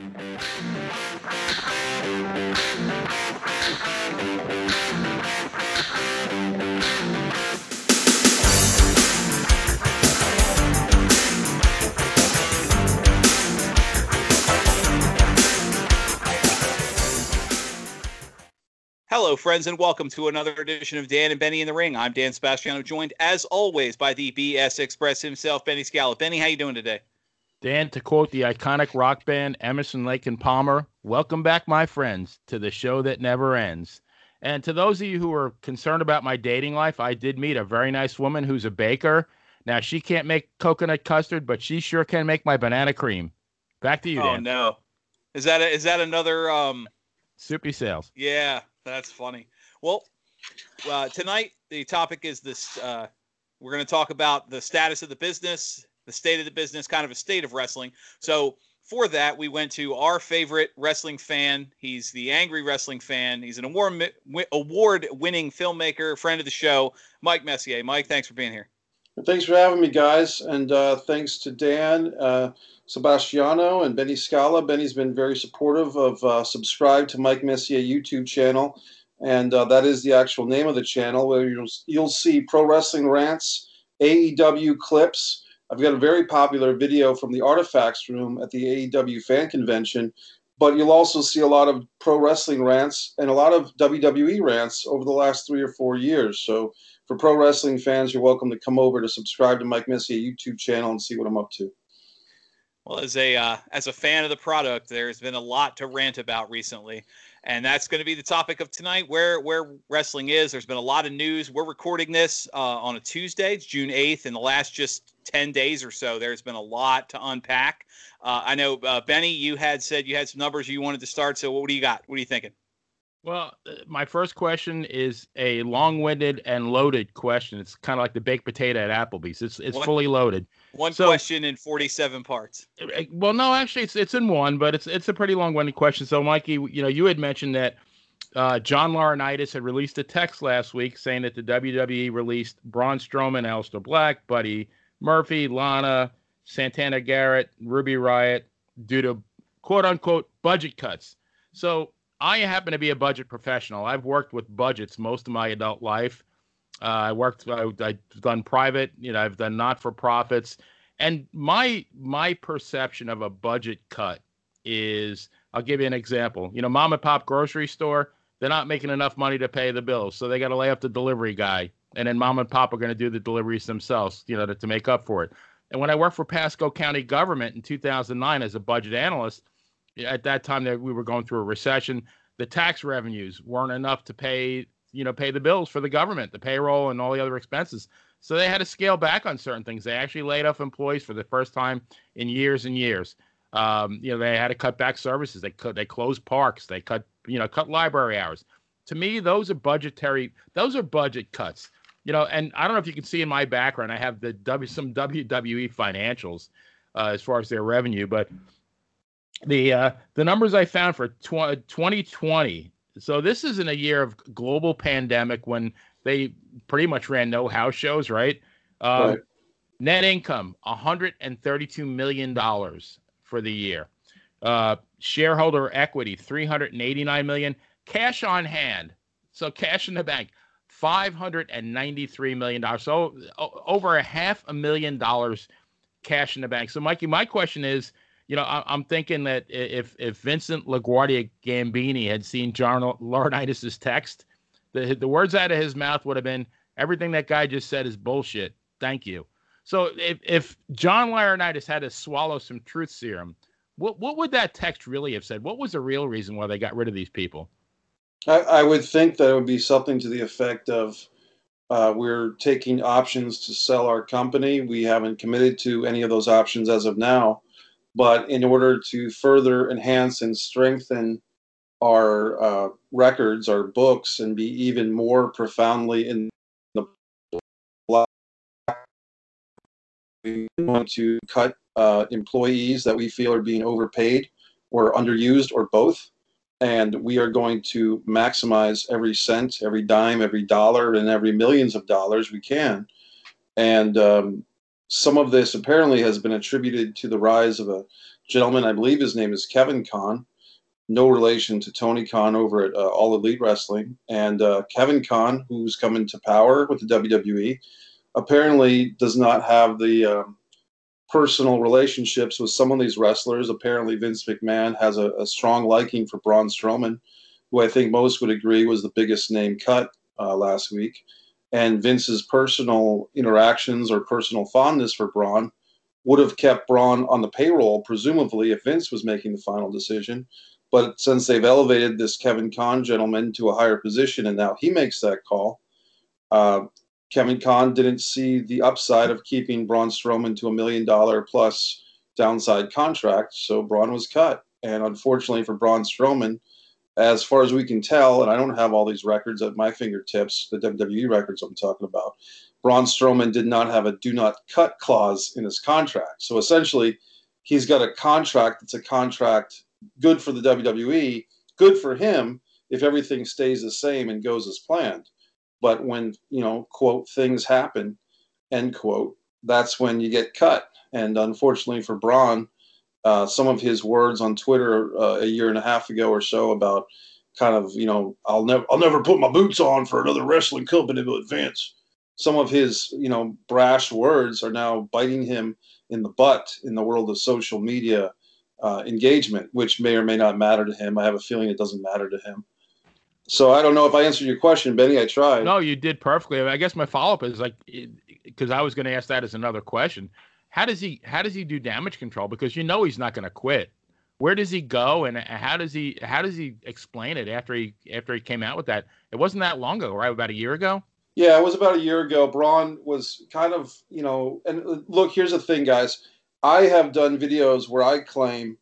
Hello, friends, and welcome to another edition of Dan and Benny in the Ring. I'm Dan Sebastiano, joined as always by the BS Express himself, Benny Scala. Benny, how you doing today? Dan, to quote the iconic rock band Emerson, Lake and Palmer, welcome back, my friends, to the show that never ends. And to those of you who are concerned about my dating life, I did meet a very nice woman who's a baker. Now she can't make coconut custard, but she sure can make my banana cream. Back to you, Dan. Oh no, is that a, is that another? Um, Soupy Sales. yeah, that's funny. Well, uh, tonight the topic is this. Uh, we're going to talk about the status of the business, the state of the business, kind of a state of wrestling. So for that, we went to our favorite wrestling fan. He's the angry wrestling fan. He's an award award winning filmmaker, friend of the show, Mike Messier. Mike, thanks for being here. Thanks for having me, guys, and uh, thanks to Dan uh, Sebastiano and Benny Scala. Benny's been very supportive of uh, subscribe to Mike Messier YouTube channel, and uh, that is the actual name of the channel where you'll you'll see pro wrestling rants, AEW clips. I've got a very popular video from the Artifacts room at the AEW fan convention, but you'll also see a lot of pro wrestling rants and a lot of WWE rants over the last three or four years. So for pro wrestling fans, you're welcome to come over to subscribe to Mike Messier YouTube channel and see what I'm up to. Well, as a uh, as a fan of the product, there's been a lot to rant about recently, and that's going to be the topic of tonight. Where where wrestling is. There's been a lot of news. We're recording this uh, on a Tuesday. It's June 8th. and the last just 10 days or so, there's been a lot to unpack. Uh, I know uh, Benny, you had said you had some numbers you wanted to start. So what do you got? What are you thinking? Well, uh, my first question is a long-winded and loaded question. It's kind of like the baked potato at Applebee's. It's it's fully loaded. One So- question in 47 parts. Uh, Well, no, actually, it's it's in one, but it's it's a pretty long-winded question. So, Mikey, you know, you had mentioned that uh, John Laurinaitis had released a text last week saying that the WWE released Braun Strowman, Aleister Black, Buddy Murphy, Lana, Santana Garrett, Ruby Riot due to quote unquote budget cuts. So I happen to be a budget professional. I've worked with budgets most of my adult life. Uh, I worked. I, I've done private. You know, I've done not for profits. And my my perception of a budget cut is, I'll give you an example. You know, mom and pop grocery store, they're not making enough money to pay the bills, so they got to lay off the delivery guy, and then mom and pop are going to do the deliveries themselves. You know, to, to make up for it. And when I worked for Pasco County government in 2009 as a budget analyst, at that time that we were going through a recession, the tax revenues weren't enough to pay you know pay the bills for the government, the payroll and all the other expenses. So they had to scale back on certain things. They actually laid off employees for the first time in years and years. Um, you know, they had to cut back services. They cut, they closed parks. They cut, you know, cut library hours. To me, those are budgetary. Those are budget cuts. You know, and I don't know if you can see in my background, I have the W some WWE financials uh, as far as their revenue, but the uh, the numbers I found for tw- 2020. So this isn't a year of global pandemic when they pretty much ran no house shows, right? Um, Right. Net income 132 million dollars for the year. Uh, shareholder equity 389 million. Cash on hand, so cash in the bank 593 million dollars. So over a half a million dollars cash in the bank. So Mikey, my question is, you know, I, I'm thinking that if if Vincent LaGuardia Gambini had seen John Laurinaitis' text, the the words out of his mouth would have been, "Everything that guy just said is bullshit. Thank you." So if if John Laurinaitis had to swallow some truth serum, what what would that text really have said? What was the real reason why they got rid of these people? I, I would think that it would be something to the effect of uh, we're taking options to sell our company. We haven't committed to any of those options as of now. But in order to further enhance and strengthen our uh, records, our books, and be even more profoundly in the black, we want to cut uh, employees that we feel are being overpaid or underused or both and we are going to maximize every cent, every dime, every dollar, and every millions of dollars we can. And um, some of this apparently has been attributed to the rise of a gentleman, I believe his name is Kevin Khan, no relation to Tony Khan over at uh, All Elite Wrestling. And uh, Kevin Khan, who's coming to power with the WWE, apparently does not have the um, personal relationships with some of these wrestlers. Apparently, Vince McMahon has a, a, strong liking for Braun Strowman, who I think most would agree was the biggest name cut uh, last week. And Vince's personal interactions or personal fondness for Braun would have kept Braun on the payroll, presumably, if Vince was making the final decision. But since they've elevated this Kevin Khan gentleman to a higher position and now he makes that call, uh, Kevin Khan didn't see the upside of keeping Braun Strowman to a million dollar plus downside contract, so Braun was cut. And unfortunately for Braun Strowman, as far as we can tell, and I don't have all these records at my fingertips, the WWE records I'm talking about, Braun Strowman did not have a do not cut clause in his contract. So essentially, he's got a contract that's a contract good for the WWE, good for him if everything stays the same and goes as planned. But when, you know, quote, things happen, end quote, that's when you get cut. And unfortunately for Braun, uh, some of his words on Twitter uh, a year and a half ago or so about kind of, you know, I'll never, I'll never put my boots on for another wrestling company to advance. Some of his, you know, brash words are now biting him in the butt in the world of social media uh, engagement, which may or may not matter to him. I have a feeling it doesn't matter to him. So I don't know if I answered your question, Benny. I tried. No, you did perfectly. I guess my follow up is like, because I was going to ask that as another question. How does he how does he do damage control? Because you know he's not going to quit. Where does he go, and how does he how does he explain it after he after he came out with that? It wasn't that long ago, right? About a year ago. Yeah, it was about a year ago. Braun was kind of you know, and uh, look, here's the thing, guys. I have done videos where I claim,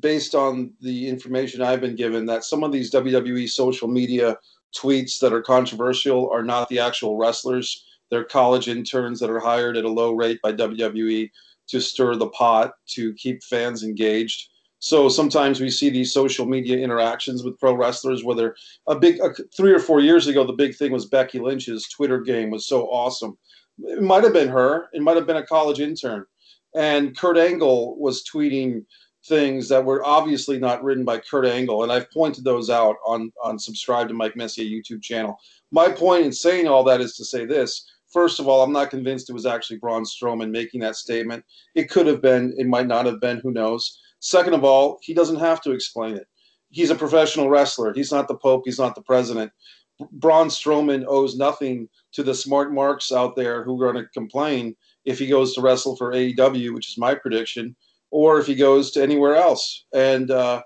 based on the information I've been given, that some of these WWE social media tweets that are controversial are not the actual wrestlers. They're college interns that are hired at a low rate by WWE to stir the pot, to keep fans engaged. So sometimes we see these social media interactions with pro wrestlers, whether a big a, three or four years ago, the big thing was Becky Lynch's Twitter game was so awesome. It might have been her. It might have been a college intern and Kurt Angle was tweeting things that were obviously not written by Kurt Angle, and I've pointed those out on on subscribe to Mike Messier YouTube channel. My point in saying all that is to say this. First of all, I'm not convinced it was actually Braun Strowman making that statement. It could have been, it might not have been, who knows. Second of all, he doesn't have to explain it. He's a professional wrestler. He's not the Pope, he's not the president. Braun Strowman owes nothing to the smart marks out there who are going to complain if he goes to wrestle for AEW, which is my prediction, or if he goes to anywhere else. And uh,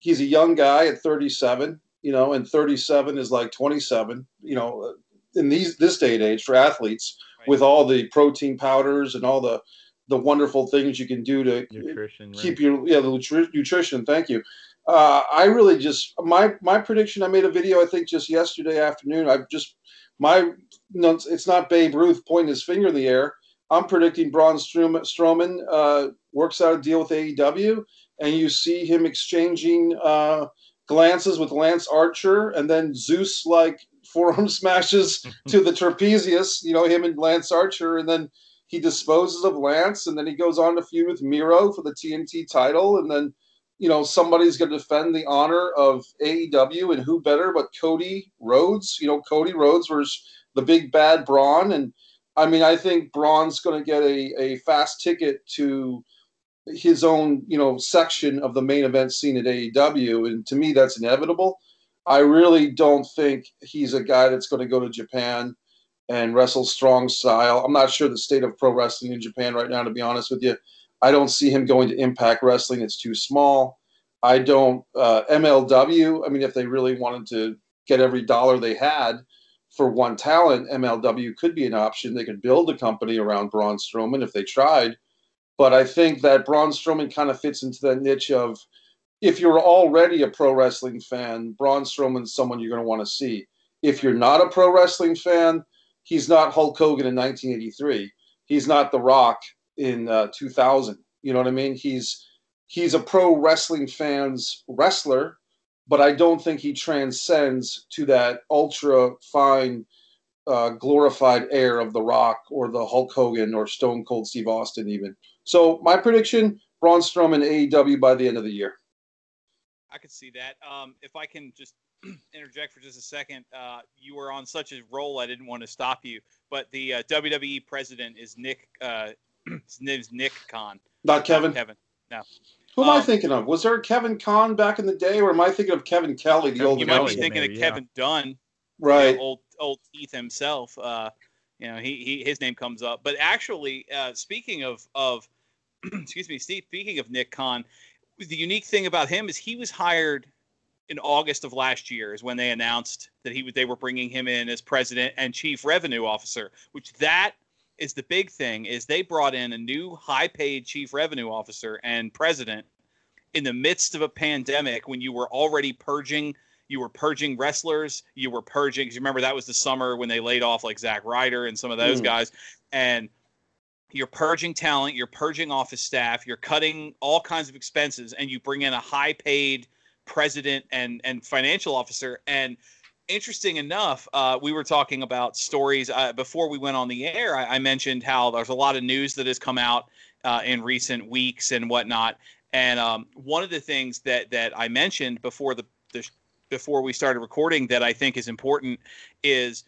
he's a young guy at 37, you know, and 37 is like 27, you know, in these this day and age for athletes right. with all the protein powders and all the the wonderful things you can do to nutrition, keep right. your yeah the nutrition. Thank you. Uh, I really just my my prediction. I made a video I think just yesterday afternoon. I've just my no, it's not Babe Ruth pointing his finger in the air. I'm predicting Braun Strowman uh, works out a deal with AEW, and you see him exchanging uh, glances with Lance Archer, and then Zeus like forearm smashes to the trapezius. You know him and Lance Archer, and then he disposes of Lance, and then he goes on to feud with Miro for the TNT title, and then you know somebody's going to defend the honor of AEW, and who better but Cody Rhodes? You know Cody Rhodes was the big bad Braun, and I mean, I think Braun's going to get a, a fast ticket to his own, you know, section of the main event scene at AEW, and to me, that's inevitable. I really don't think he's a guy that's going to go to Japan and wrestle strong style. I'm not sure the state of pro wrestling in Japan right now, to be honest with you. I don't see him going to Impact Wrestling. It's too small. I don't uh, MLW. I mean, if they really wanted to get every dollar they had, for one talent, MLW could be an option. They could build a company around Braun Strowman if they tried. But I think that Braun Strowman kind of fits into that niche of if you're already a pro wrestling fan, Braun Strowman's someone you're going to want to see. If you're not a pro wrestling fan, he's not Hulk Hogan in 1983. He's not The Rock in uh, 2000. You know what I mean? He's he's a pro wrestling fan's wrestler but I don't think he transcends to that ultra fine, uh, glorified air of The Rock or the Hulk Hogan or Stone Cold Steve Austin, even. So my prediction: Braun Strowman AEW by the end of the year. I could see that. Um, if I can just interject for just a second, uh, you were on such a roll, I didn't want to stop you. But the uh, WWE president is Nick. Uh, his name's Nick Khan. Not Kevin. Not Kevin. No. Who am Um, I thinking of? Was there a Kevin Kahn back in the day, or am I thinking of Kevin Kelly, the Kevin old You guy? might be thinking maybe, of yeah. Kevin Dunn, you Right. know, old old Keith himself. Uh, you know, he, he his name comes up. But actually, uh, speaking of of excuse me, Steve. Speaking of Nick Khan, the unique thing about him is he was hired in August of last year is when they announced that he they were bringing him in as president and chief revenue officer. Which that is the big thing is they brought in a new high paid chief revenue officer and president in the midst of a pandemic when you were already purging you were purging wrestlers you were purging 'cause you remember that was the summer when they laid off like Zack Ryder and some of those Mm. guys and you're purging talent you're purging office staff you're cutting all kinds of expenses and you bring in a high paid president and and financial officer and interesting enough uh, we were talking about stories uh, before we went on the air I, I mentioned how there's a lot of news that has come out uh, in recent weeks and whatnot. And um, one of the things that that I mentioned before the, the before we started recording that I think is important is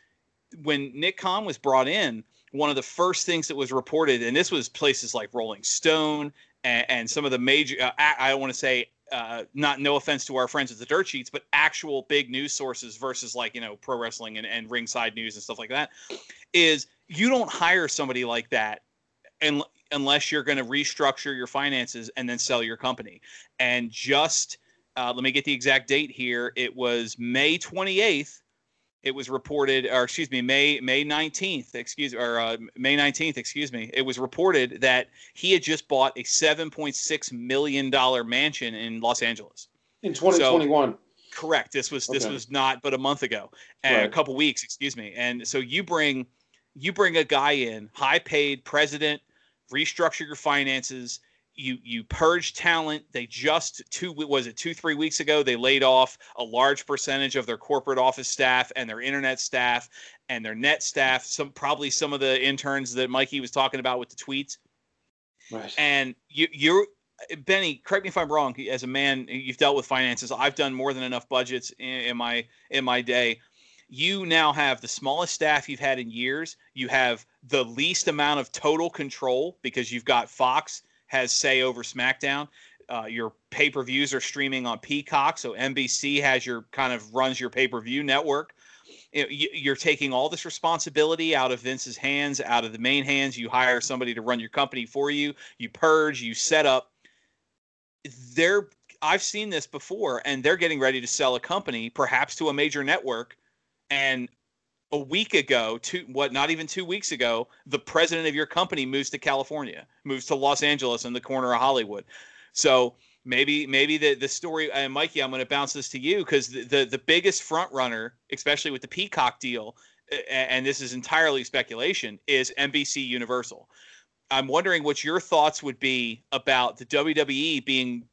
when Nick Khan was brought in, one of the first things that was reported, and this was places like Rolling Stone and, and some of the major, uh, I, I don't want to say, uh, not no offense to our friends at the Dirt Sheets, but actual big news sources versus like, you know, pro wrestling and, and ringside news and stuff like that, is you don't hire somebody like that and unless you're going to restructure your finances and then sell your company. And just uh, let me get the exact date here. It was May 28th. It was reported, or excuse me, May May 19th. Excuse or uh, May 19th. Excuse me. It was reported that he had just bought a 7.6 million dollar mansion in Los Angeles. In 2021. Correct. This was this was not but a month ago, and a couple weeks, excuse me. And so you bring you bring a guy in, high paid president, restructure your finances. You you purge talent. They just two was it two three weeks ago they laid off a large percentage of their corporate office staff and their internet staff and their net staff. Some probably some of the interns that Mikey was talking about with the tweets Right. and you you're Benny, correct me if I'm wrong. As a man, you've dealt with finances. I've done more than enough budgets in, in my in my day. You now have the smallest staff you've had in years. You have the least amount of total control because you've got Fox has say over SmackDown. Uh, your pay per views are streaming on Peacock, so NBC has your kind of runs your pay per view network. You know, you- You're taking all this responsibility out of Vince's hands, out of the main hands. You hire somebody to run your company for you. You purge. You set up they're I've seen this before, and they're getting ready to sell a company, perhaps to a major network. And a week ago, two what not even two weeks ago, the president of your company moves to California, moves to Los Angeles in the corner of Hollywood. So maybe maybe the the story and Mikey, I'm going to bounce this to you because the, the the biggest front runner, especially with the Peacock deal, and this is entirely speculation, is NBC Universal. I'm wondering what your thoughts would be about the WWE being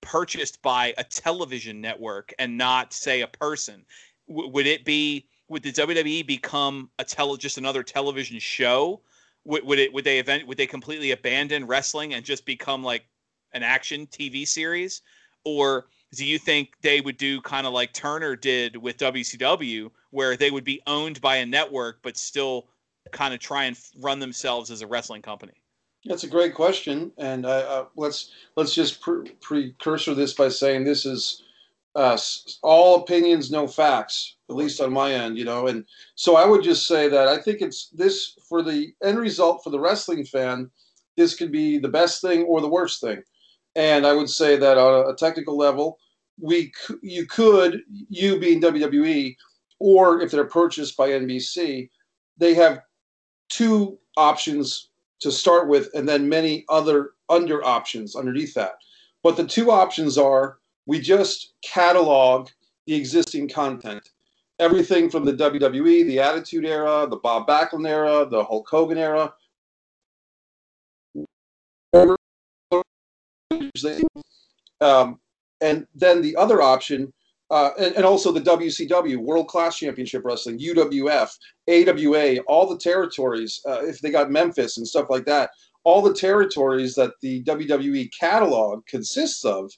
purchased by a television network and not say a person. W- would it be would the WWE become a tele just another television show? Would, would it would they event would they completely abandon wrestling and just become like an action TV series? Or do you think they would do kind of like Turner did with WCW, where they would be owned by a network but still kind of try and run themselves as a wrestling company? That's a great question, and uh, uh, let's let's just pre- precursor this by saying this is uh, all opinions, no facts, at least on my end, you know. And so I would just say that I think it's this for the end result for the wrestling fan. This could be the best thing or the worst thing, and I would say that on a technical level, we c- you could you being WWE, or if they're purchased by NBC, they have two options to start with, and then many other under options underneath that. But the two options are we just catalog the existing content. Everything from the WWE, the Attitude Era, the Bob Backlund era, the Hulk Hogan era. Um, and then the other option, uh, and, and also the WCW, World Class Championship Wrestling, UWF, AWA, all the territories, uh, if they got Memphis and stuff like that, all the territories that the WWE catalog consists of,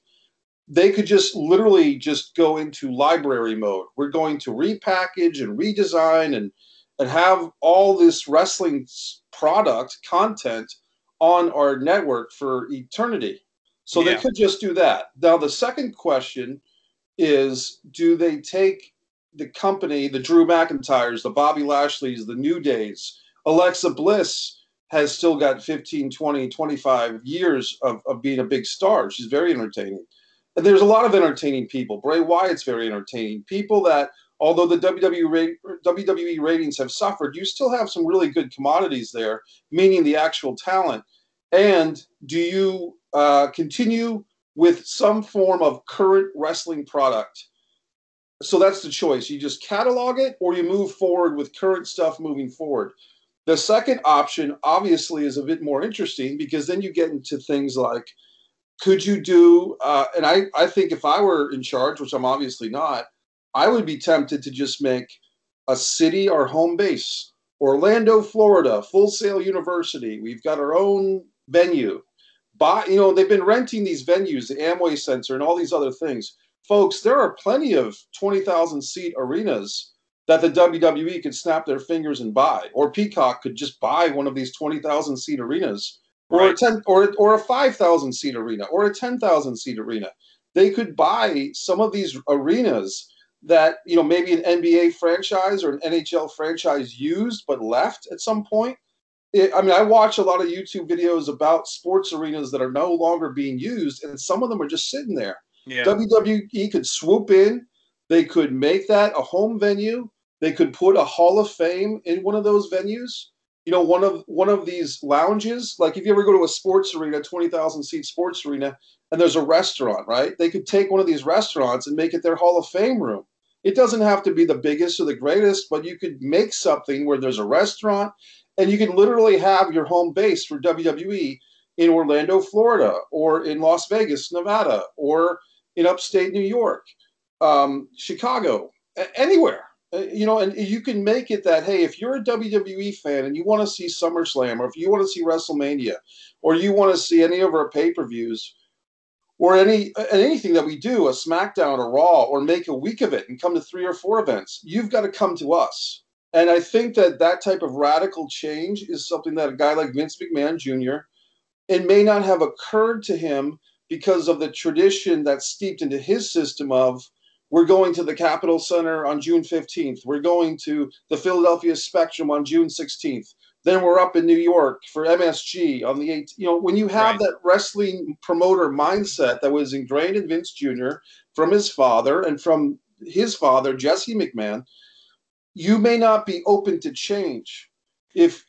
they could just literally just go into library mode. We're going to repackage and redesign and and have all this wrestling product content on our network for eternity. So yeah. they could just do that. Now the second question is do they take the company, the Drew McIntyres, the Bobby Lashley's, the New Days, Alexa Bliss has still got 15, 20, 25 years of, of being a big star. She's very entertaining. There's a lot of entertaining people. Bray Wyatt's very entertaining. People that, although the WWE, WWE ratings have suffered, you still have some really good commodities there, meaning the actual talent. And do you uh, continue with some form of current wrestling product? So that's the choice. You just catalog it or you move forward with current stuff moving forward. The second option, obviously, is a bit more interesting because then you get into things like could you do, uh, and I, I think if I were in charge, which I'm obviously not, I would be tempted to just make a city our home base. Orlando, Florida, Full Sail University. We've got our own venue. Buy, you know, they've been renting these venues, the Amway Center, and all these other things. Folks, there are plenty of 20,000 seat arenas that the WWE could snap their fingers and buy, or Peacock could just buy one of these 20,000 seat arenas, or right. a 10 or or a 5,000 seat arena, or a 10,000 seat arena. They could buy some of these arenas that you know maybe an NBA franchise or an NHL franchise used but left at some point. It, I mean, I watch a lot of YouTube videos about sports arenas that are no longer being used, and some of them are just sitting there. Yeah. WWE could swoop in. They could make that a home venue they could put a Hall of Fame in one of those venues. You know, one of one of these lounges. Like if you ever go to a sports arena, twenty thousand seat sports arena, and there's a restaurant, right? They could take one of these restaurants and make it their Hall of Fame room. It doesn't have to be the biggest or the greatest, but you could make something where there's a restaurant, and you can literally have your home base for WWE in Orlando, Florida, or in Las Vegas, Nevada, or in upstate New York, um, Chicago, anywhere you know, and you can make it that hey, if you're a WWE fan and you want to see SummerSlam, or if you want to see WrestleMania, or you want to see any of our pay per views, or any uh, anything that we do, a SmackDown or Raw, or make a week of it and come to three or four events, you've got to come to us. And I think that that type of radical change is something that a guy like Vince McMahon Jr. it may not have occurred to him because of the tradition that's steeped into his system of we're going to the Capitol Center on June 15th. We're going to the Philadelphia Spectrum on June 16th. Then we're up in New York for MSG on the 8th. You know, when you have right. that wrestling promoter mindset that was ingrained in Vince Jr. from his father and from his father, Jesse McMahon, you may not be open to change. If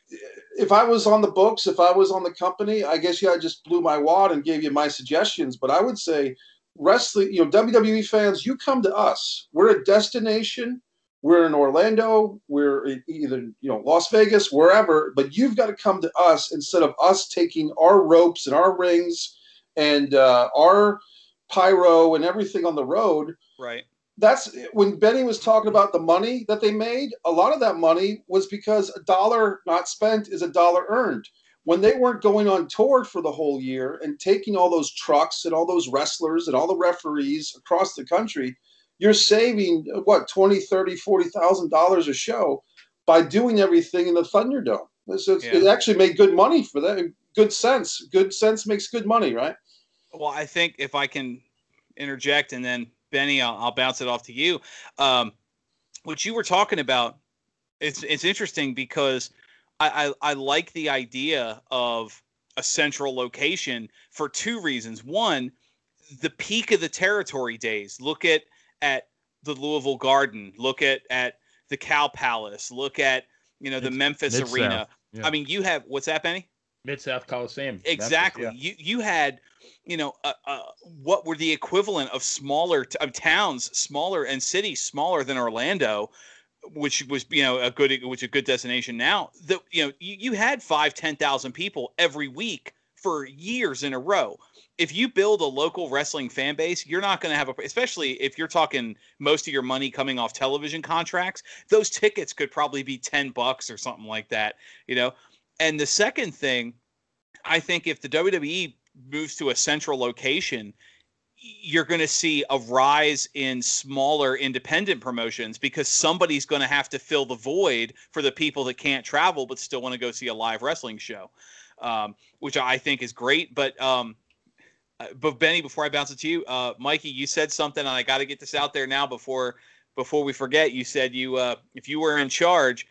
if I was on the books, if I was on the company, I guess yeah, I just blew my wad and gave you my suggestions. But I would say wrestling, you know, WWE fans, you come to us. We're a destination. We're in Orlando. We're either, you know, Las Vegas, wherever, but you've got to come to us instead of us taking our ropes and our rings and uh, our pyro and everything on the road. Right. That's when Benny was talking about the money that they made. A lot of that money was because a dollar not spent is a dollar earned when they weren't going on tour for the whole year and taking all those trucks and all those wrestlers and all the referees across the country you're saving what 20 30 40 thousand dollars a show by doing everything in the thunderdome. So yeah. it actually made good money for that good sense. Good sense makes good money right? Well i think if i can interject and then benny i'll, I'll bounce it off to you. Um, what you were talking about it's it's interesting because I, I, I like the idea of a central location for two reasons. One, the peak of the territory days. Look at at the Louisville Garden. Look at at the Cow Palace. Look at you know the it's Memphis Mid-South. Arena. Yeah. I mean, you have what's that, Benny? Mid South Coliseum. Exactly. Memphis, yeah. You you had you know uh, uh, what were the equivalent of smaller t- of towns, smaller and cities smaller than Orlando which was you know a good which a good destination now that you know you, you had five ten thousand people every week for years in a row. If you build a local wrestling fan base you're not going to have a especially if you're talking most of your money coming off television contracts those tickets could probably be 10 bucks or something like that you know? And the second thing I think if the WWE moves to a central location, you're going to see a rise in smaller independent promotions because somebody's going to have to fill the void for the people that can't travel but still want to go see a live wrestling show, um, which I think is great. But um, uh, but Benny, before I bounce it to you, uh, Mikey, you said something, and I got to get this out there now before before we forget. You said you uh, if you were in charge,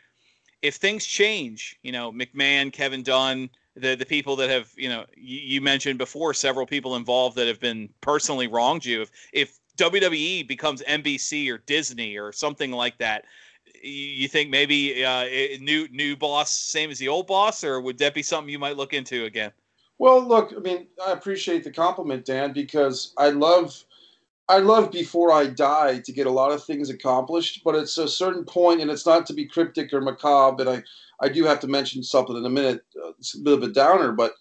if things change, you know McMahon, Kevin Dunn the the people that have you know you, you, mentioned before several people involved that have been personally wronged you. If if WWE becomes NBC or Disney or something like that you think maybe uh, new new boss same as the old boss or would that be something you might look into again? Well look i mean i appreciate the compliment dan because i love i love before i die to get a lot of things accomplished but it's a certain point and it's not to be cryptic or macabre but i I do have to mention something in a minute. Uh, it's a bit of a downer, but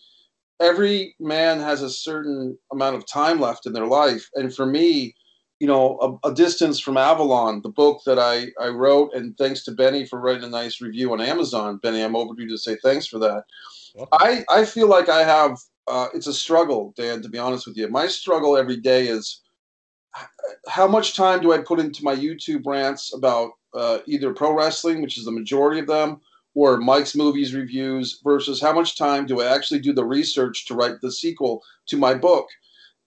every man has a certain amount of time left in their life. And for me, you know, a, a, distance from Avalon, the book that I, I wrote, and thanks to Benny for writing a nice review on Amazon. Benny, I'm overdue to say thanks for that. I, I feel like I have, uh, it's a struggle, Dan, to be honest with you. My struggle every day is how much time do I put into my YouTube rants about uh, either pro wrestling, which is the majority of them, or Mike's movies reviews versus how much time do I actually do the research to write the sequel to my book.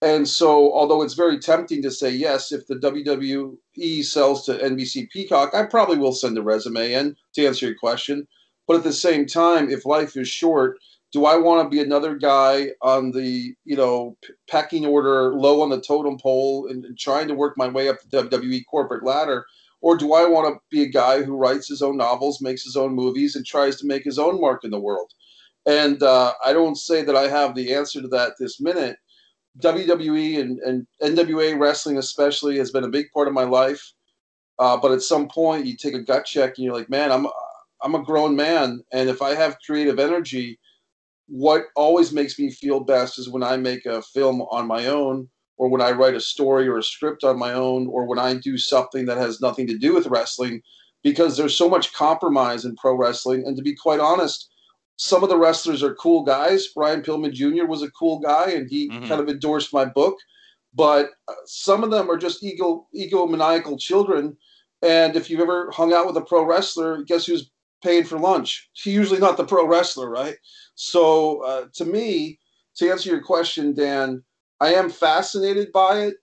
And so, although it's very tempting to say yes, if the WWE sells to NBC Peacock, I probably will send a resume in to answer your question. But at the same time, if life is short, do I want to be another guy on the you know pecking order, low on the totem pole, and trying to work my way up the WWE corporate ladder? Or do I want to be a guy who writes his own novels, makes his own movies, and tries to make his own mark in the world? And uh, I don't say that I have the answer to that this minute. WWE and, and NWA wrestling, especially, has been a big part of my life. Uh, but at some point, you take a gut check and you're like, man, I'm I'm a grown man, and if I have creative energy, what always makes me feel best is when I make a film on my own or when I write a story or a script on my own, or when I do something that has nothing to do with wrestling, because there's so much compromise in pro wrestling. And to be quite honest, some of the wrestlers are cool guys. Brian Pillman Jr. was a cool guy, and he mm-hmm. kind of endorsed my book. But uh, some of them are just ego egomaniacal children. And if you've ever hung out with a pro wrestler, guess who's paying for lunch? He's usually not the pro wrestler, right? So uh, to me, to answer your question, Dan, I am fascinated by it.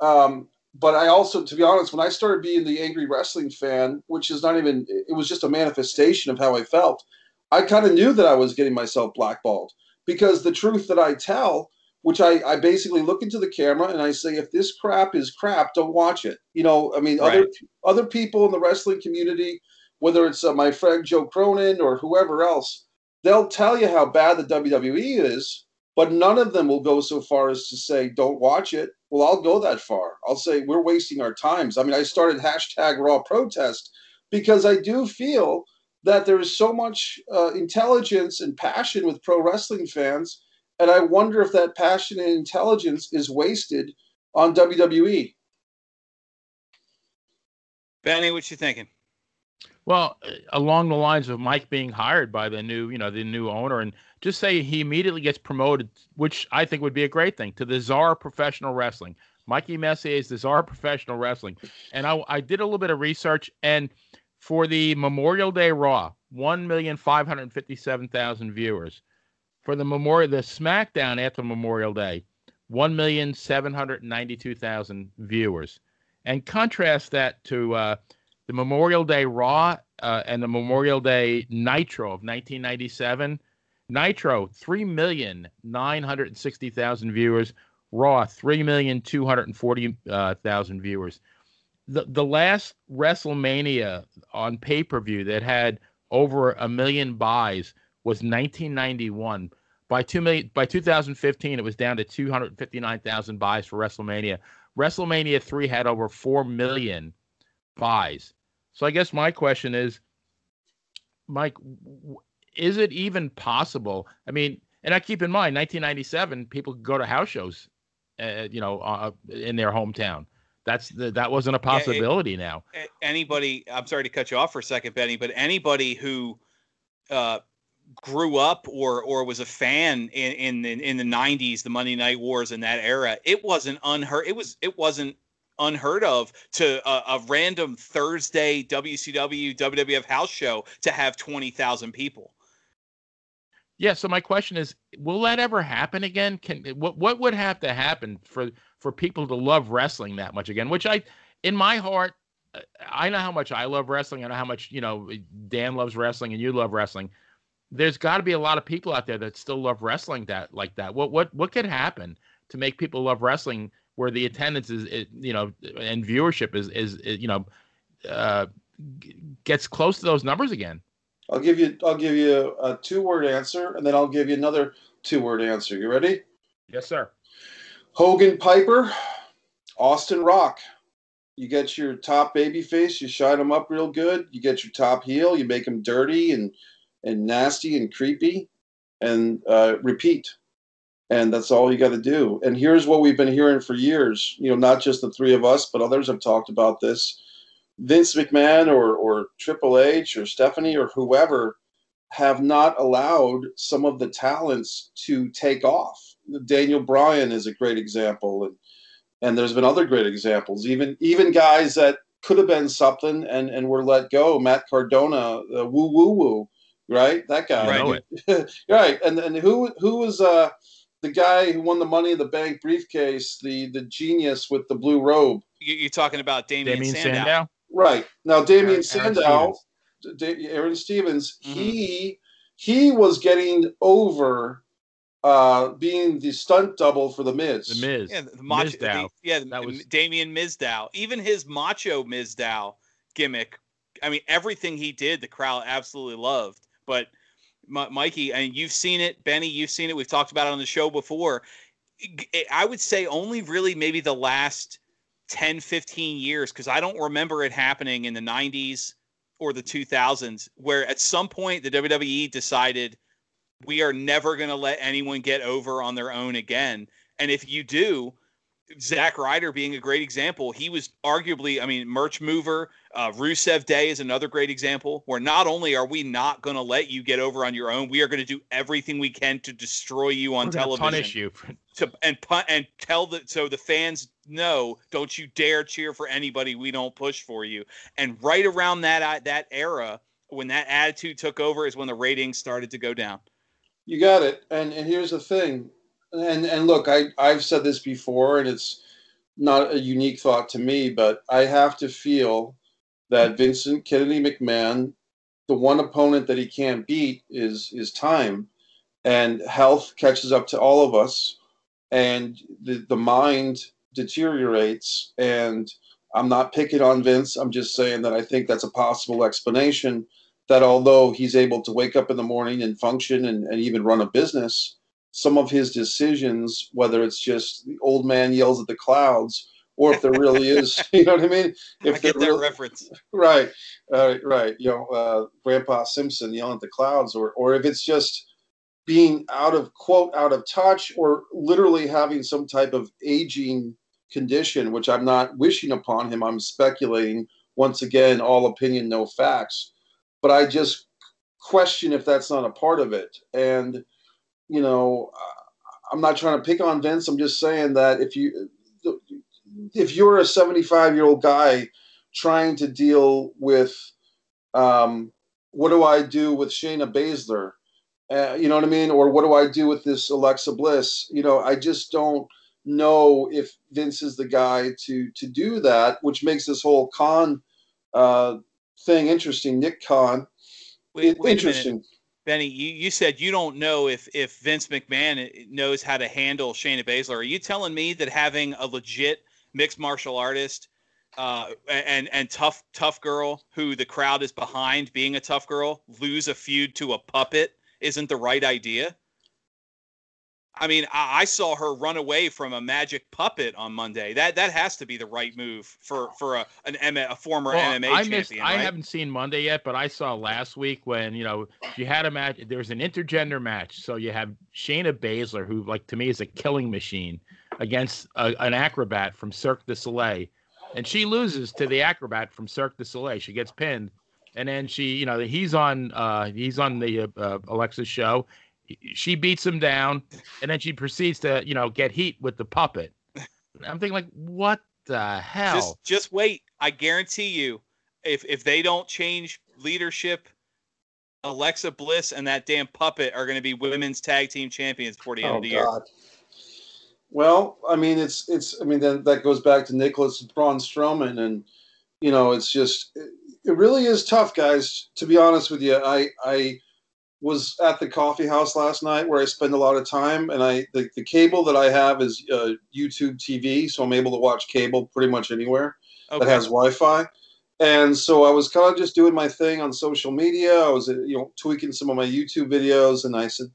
Um, but I also, to be honest, when I started being the angry wrestling fan, which is not even, it was just a manifestation of how I felt. I kind of knew that I was getting myself blackballed because the truth that I tell, which I, I basically look into the camera and I say, if this crap is crap, don't watch it. You know, I mean, right. other other people in the wrestling community, whether it's uh, my friend Joe Cronin or whoever else, they'll tell you how bad the WWE is, but none of them will go so far as to say don't watch it. Well i'll go that far. I'll say we're wasting our times. I mean i started hashtag raw protest because i do feel that there is so much uh, intelligence and passion with pro wrestling fans and i wonder if that passion and intelligence is wasted on wwe benny what you thinking well, uh, along the lines of Mike being hired by the new, you know, the new owner, and just say he immediately gets promoted, which I think would be a great thing, to the czar professional wrestling. Mikey Messier is the czar professional wrestling, and I, I did a little bit of research, and for the Memorial Day Raw, one million five hundred fifty-seven thousand viewers. For the Memorial, the SmackDown after Memorial Day, one million seven hundred ninety-two thousand viewers, and contrast that to. Uh, the Memorial Day Raw uh, and the Memorial Day Nitro of 1997. Nitro, 3,960,000 viewers. Raw, 3,240,000 viewers. The, the last WrestleMania on pay per view that had over a million buys was 1991. By two million by 2015, it was down to 259,000 buys for WrestleMania. WrestleMania three had over four million buys. So I guess my question is, Mike, is it even possible? I mean, and I keep in mind, 1997, people could go to house shows, uh, you know, uh, in their hometown. That's the, that wasn't a possibility it, now. Anybody, I'm sorry to cut you off for a second, Benny, but anybody who uh, grew up or or was a fan in in the, in the 90s the Monday Night Wars in that era it wasn't unheard it was it wasn't unheard of to a, a random Thursday WCW WWF house show to have 20,000 people yeah so my question is will that ever happen again can what what would have to happen for for people to love wrestling that much again which I in my heart I know how much I love wrestling. I know how much you know Dan loves wrestling and you love wrestling. There's got to be a lot of people out there that still love wrestling that like that. What what what could happen to make people love wrestling where the attendance is, is you know and viewership is, is, is you know uh, gets close to those numbers again? I'll give you I'll give you a two word answer and then I'll give you another two word answer. You ready? Yes, sir. Hogan Piper, Austin Rock you get your top baby face, you shine them up real good. You get your top heel, you make them dirty and and nasty and creepy, and uh, repeat. And that's all you got to do. And here's what we've been hearing for years. You know, not just the three of us, but others have talked about this. Vince McMahon or or Triple H or Stephanie or whoever have not allowed some of the talents to take off. Daniel Bryan is a great example, and and there's been other great examples. Even even guys that could have been something and and were let go. Matt Cardona, uh, woo woo woo, right? That guy, right? right. And and who who was uh the guy who won the Money in the Bank briefcase, the the genius with the blue robe. You're talking about Damien, Damien Sandow. Sandow. Right now, Damien Aaron, Sandow, Aaron Aaron Stevens, Mhm. he he was getting over uh, being the stunt double for the Miz. The Miz. Yeah, the macho, Mizdow. the- yeah, That that was- was Damien Mizdow. Even his macho Mizdow gimmick. I mean, everything he did, the crowd absolutely loved. But M- Mikey, and you've seen it, Benny, you've seen it. We've talked about it on the show before. I- eh, I would say only really maybe the last 10, 15 years, because I don't remember it happening in the 90s or the 2000s, where at some point the WWE decided we are never going to let anyone get over on their own again. And if you do, Zack Ryder being a great example, he was arguably, I mean, merch mover. Uh, Rusev Day is another great example where not only are we not going to let you get over on your own, we are going to do everything we can to destroy you on We're television Punish you. to and pu- and tell the so the fans know don't you dare cheer for anybody we don't push for you and right around that uh, that era when that attitude took over is when the ratings started to go down You got it. And and here's the thing. And and look, I I've said this before, and it's not a unique thought to me, but I have to feel that Vincent Kennedy McMahon, the one opponent that he can't beat is is time, and health catches up to all of us, and the the mind deteriorates. And I'm not picking on Vince. I'm just saying that I think that's a possible explanation that although he's able to wake up in the morning and function and, and even run a business, some of his decisions, whether it's just the old man yells at the clouds, or if there really is, you know what I mean? If i get that really- reference right, uh, right, you know, uh, Grandpa Simpson yelling at the clouds, or or if it's just being out of quote out of touch, or literally having some type of aging condition, which I'm not wishing upon him. I'm speculating. Once again, all opinion, no facts. But I just question if that's not a part of it. And you know, I'm not trying to pick on Vince. I'm just saying that if you if you're a 75 year old guy trying to deal with um, what do I do with Shayna Baszler, uh, you know what I mean, or what do I do with this Alexa Bliss? You know, I just don't know if Vince is the guy to to do that, which makes this whole Khan uh, thing interesting. Nick Khan, wait, it- wait interesting. Benny you, you said you don't know if if vince mcmahon knows how to handle shayna baszler are you telling me that having a legit mixed martial artist uh, and and tough tough girl who the crowd is behind being a tough girl lose a feud to a puppet isn't the right idea. I mean, I, I saw her run away from a magic puppet on Monday. That that has to be the right move for for a an M- a former Well, MMA I champion. missed. I haven't seen Monday yet, but I saw last week when you know you had a match. There was an intergender match, so you have Shayna Baszler, who like to me is a killing machine, against a, an acrobat from Cirque du Soleil, and she loses to the acrobat from Cirque du Soleil. She gets pinned, and then she, you know, he's on uh, he's on the uh, Alexa show. She beats him down, and then she proceeds to, you know, get heat with the puppet. I'm thinking, like, what the hell? Just, just wait. I guarantee you, if if they don't change leadership, Alexa Bliss and that damn puppet are going to be women's tag team champions before the end oh, of the year. Well, I mean, it's it's. I mean, then that goes back to Nicholas Braun Strowman, and you know, it's just it, it really is tough, guys. To be honest with you, I I was at the coffee house last night where I spend a lot of time, and I the, the cable that I have is uh, YouTube TV, so I'm able to watch cable pretty much anywhere Okay. that has Wi-Fi. And so I was kind of just doing my thing on social media. I was, uh, you know, tweaking some of my YouTube videos, and I said,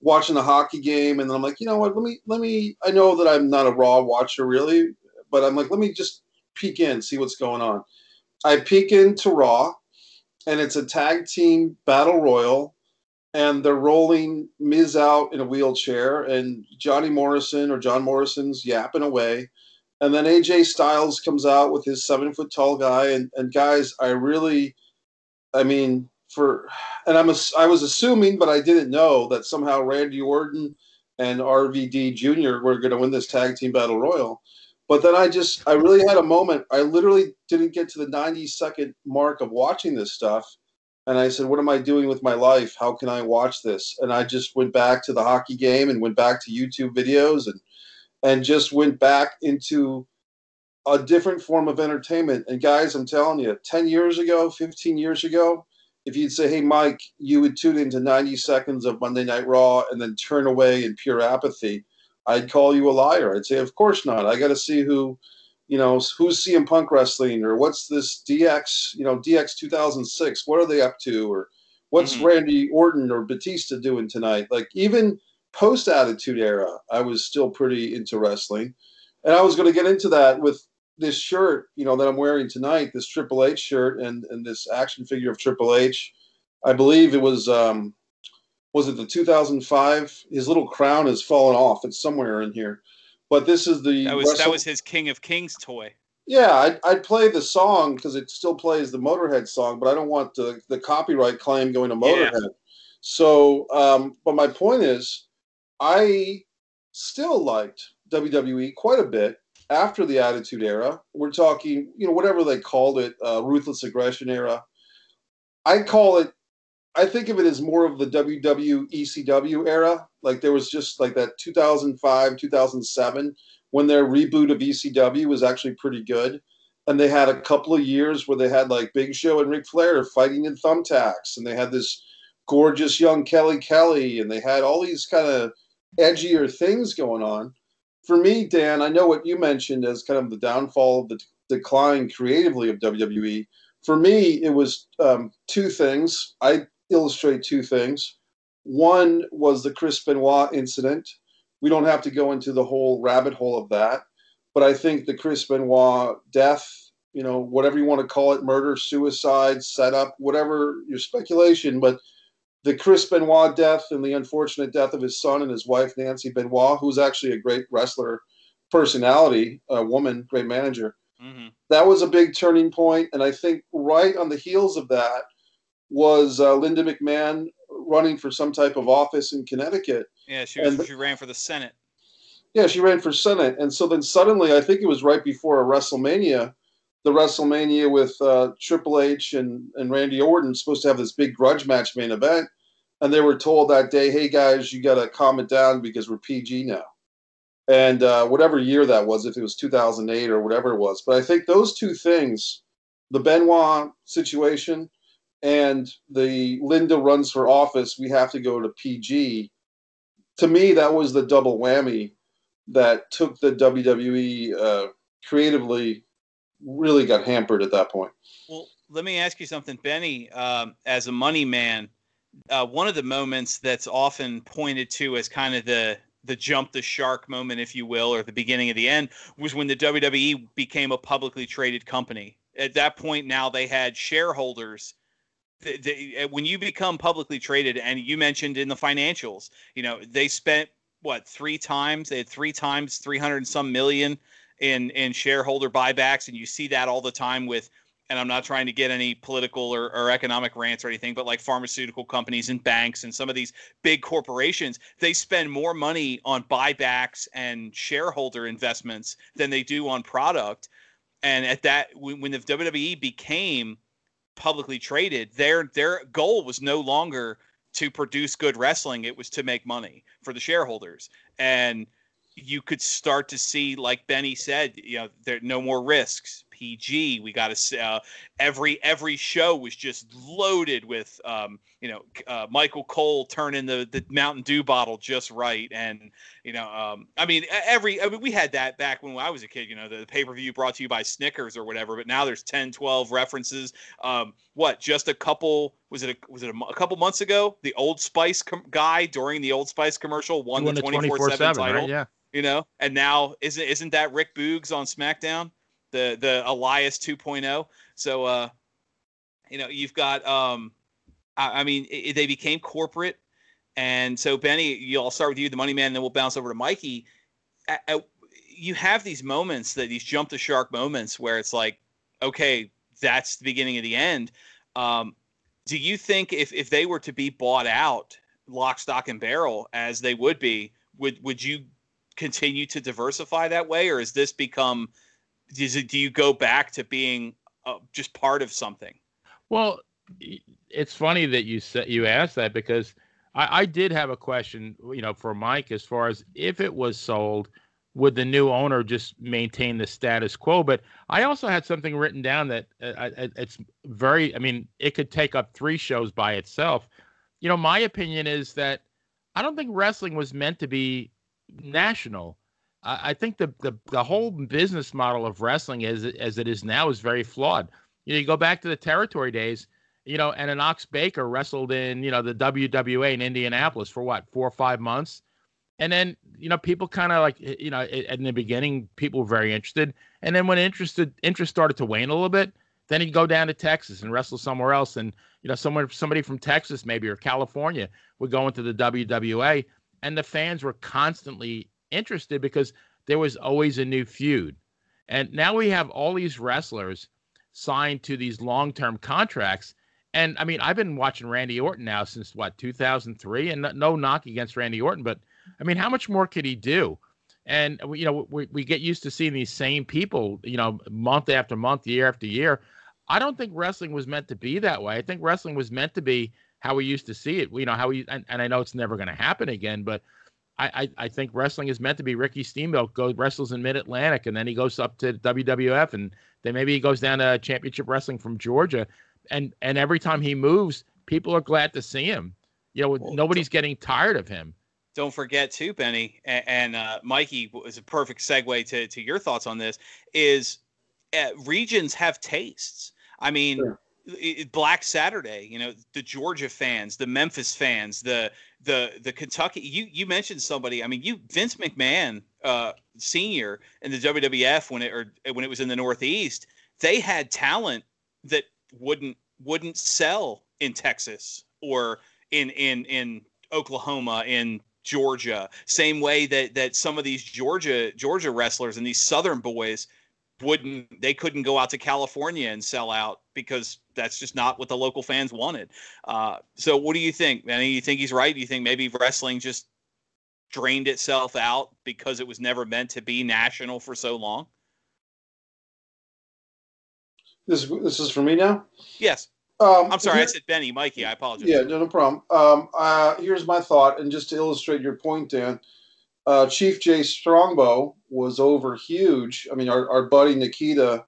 watching the hockey game, and then I'm like, you know what? Let me, let me. I know that I'm not a Raw watcher really, but I'm like, let me just peek in, see what's going on. I peek into Raw, and it's a tag team battle royal, and they're rolling Miz out in a wheelchair, and Johnny Morrison or John Morrison's yapping away. And then AJ Styles comes out with his seven foot tall guy. And, and guys, I really, I mean, for, and I'm, ass- I was assuming, but I didn't know that somehow Randy Orton and RVD Jr. were going to win this tag team battle royal. But then I just, I really had a moment. I literally didn't get to the 90 second mark of watching this stuff. And I said, what am I doing with my life? How can I watch this? And I just went back to the hockey game and went back to YouTube videos and, and just went back into a different form of entertainment. And guys, I'm telling you, 10 years ago, 15 years ago, if you'd say, hey, Mike, you would tune into 90 seconds of Monday Night Raw and then turn away in pure apathy, I'd call you a liar. I'd say, of course not. I got to see who, you know, who's CM Punk wrestling or what's this DX, you know, DX 2006. What are they up to? Or what's Mhm. Randy Orton or Batista doing tonight? Like, even post Attitude Era, I was still pretty into wrestling. And I was going to get into that with this shirt, you know, that I'm wearing tonight, this Triple H shirt and, and this action figure of Triple H. I believe it was, um, was it the 2005? His little crown has fallen off. It's somewhere in here. But this is the That was that was his King of Kings toy. yeah, I'd, I'd play the song because it still plays the Motorhead song, but I don't want the, the copyright claim going to Yeah. Motorhead. So, um, but my point is, I still liked WWE quite a bit after the Attitude Era. We're talking, you know, whatever they called it, uh, Ruthless Aggression Era. I call it, I think of it as more of the WW ECW era. Like there was just like that 2005, 2007 when their reboot of ECW was actually pretty good. And they had a couple of years where they had like Big Show and Ric Flair fighting in thumbtacks, and they had this gorgeous young Kelly Kelly, and they had all these kind of edgier things going on. For me, Dan, I know what you mentioned as kind of the downfall the decline creatively of WWE. For me, it was um, two things. I illustrate two things. One was the Chris Benoit incident. We don't have to go into the whole rabbit hole of that, but I think the Chris Benoit death, you know, whatever you want to call it, murder, suicide, setup, whatever your speculation, but the Chris Benoit death and the unfortunate death of his son and his wife Nancy Benoit, who's actually a great wrestler personality, a woman, great manager. hmm That was a big turning point, and I think right on the heels of that was uh, Linda McMahon running for some type of office in Connecticut. Yeah, she was, she ran for the Senate. Yeah, she ran for Senate, and so then suddenly, I think it was right before a WrestleMania, the WrestleMania with uh, Triple H and and Randy Orton supposed to have this big grudge match main event, and they were told that day, "Hey guys, you got to calm it down because we're PG now." And uh, whatever year that was, if it was 2008 or whatever it was, but I think those two things, the Benoit situation and the Linda runs for office, we have to go to PG. To me, that was the double whammy that took the WWE uh, creatively really got hampered at that point. Well, let me ask you something, Benny. Um, as a money man, uh, one of the moments that's often pointed to as kind of the the jump the shark moment, if you will, or the beginning of the end, was when the WWE became a publicly traded company. At that point, now they had shareholders. The, eh, when you become publicly traded, and you mentioned in the financials, you know they spent what three times? They had three times three hundred and some million in in shareholder buybacks, and you see that all the time with and I'm not trying to get any political or, or, economic rants or anything, but like pharmaceutical companies and banks and some of these big corporations, they spend more money on buybacks and shareholder investments than they do on product. And at that, when the WWE became publicly traded, their their goal was no longer to produce good wrestling; it was to make money for the shareholders. And you could start to see, like Benny said, you know, there no more risks. PG. We got to uh, every every show was just loaded with um, you know uh, Michael Cole turning the the Mountain Dew bottle just right, and you know um, I mean every I mean we had that back when I was a kid. You know the, the pay per view brought to you by Snickers or whatever, but now there's 10, 12 references. Um, what just a couple was it a, was it a, a couple months ago? The Old Spice com- guy during the Old Spice commercial won the twenty four seven title. Right? Yeah you know and now isn't isn't that rick boogs on smackdown the the elias 2.0 so uh you know you've got um i, I mean it, they became corporate. And so benny i'll start with you the money man and then we'll bounce over to mikey. You have these moments that these jump the shark moments where it's like okay that's the beginning of the end. Um do you think if if they were to be bought out lock stock and barrel as they would be would would you continue to diversify that way, or has this become? Does it, do you go back to being uh, just part of something? Well, it's funny that you said you asked that because I, I did have a question, you know, for Mike as far as if it was sold, would the new owner just maintain the status quo? But I also had something written down that uh, it's very, I mean, it could take up three shows by itself. You know, my opinion is that I don't think wrestling was meant to be national. I, think the, the the whole business model of wrestling as as it is now is very flawed. You know, you go back to the territory days, you know, and an Ox Baker wrestled in, you know, the WWA in Indianapolis for what, four or five months. And then, you know, people kind of like, eh, you know, eh, in the beginning, people were very interested. And then when interested interest started to wane a little bit, then he'd go down to Texas and wrestle somewhere else. And, you know, someone, somebody from Texas maybe or California would go into the WWA and the fans were constantly interested because there was always a new feud. And now we have all these wrestlers signed to these long-term contracts. And I mean, I've been watching Randy Orton now since what 2003, and no knock against Randy Orton, but I mean, how much more could he do? And you know, we, we get used to seeing these same people, you know, month after month, year after year. I don't think wrestling was meant to be that way. I think wrestling was meant to be how we used to see it. You know how we and, and I know it's never going to happen again, but I, I, think wrestling is meant to be. Ricky Steamboat goes wrestles in Mid Atlantic, and then he goes up to WWF, and then maybe he goes down to Championship Wrestling from Georgia, and and every time he moves, people are glad to see him. You know, well, nobody's getting tired of him. Don't forget too, Benny and, and uh, Mikey was a perfect segue to to your thoughts on this. Is uh, regions have tastes. I mean. Sure Black Saturday, you know, the Georgia fans, the Memphis fans, the the the Kentucky. You you mentioned somebody. I mean, you Vince McMahon, uh, senior in the WWF when it or when it was in the Northeast, they had talent that wouldn't wouldn't sell in Texas or in in in Oklahoma in Georgia. Same way that that some of these Georgia Georgia wrestlers and these Southern boys wouldn't they couldn't go out to California and sell out because that's just not what the local fans wanted. Uh, so what do you think, man? You think he's right? Do you think maybe wrestling just drained itself out because it was never meant to be national for so long? This this is for me now. Yes. Um, I'm sorry, here, I said Benny, Mikey. I apologize. Yeah, no, no problem. Um, uh, here's my thought, and just to illustrate your point, Dan, uh, Chief Jay Strongbow was over huge. I mean, our, our buddy Nikita, uh,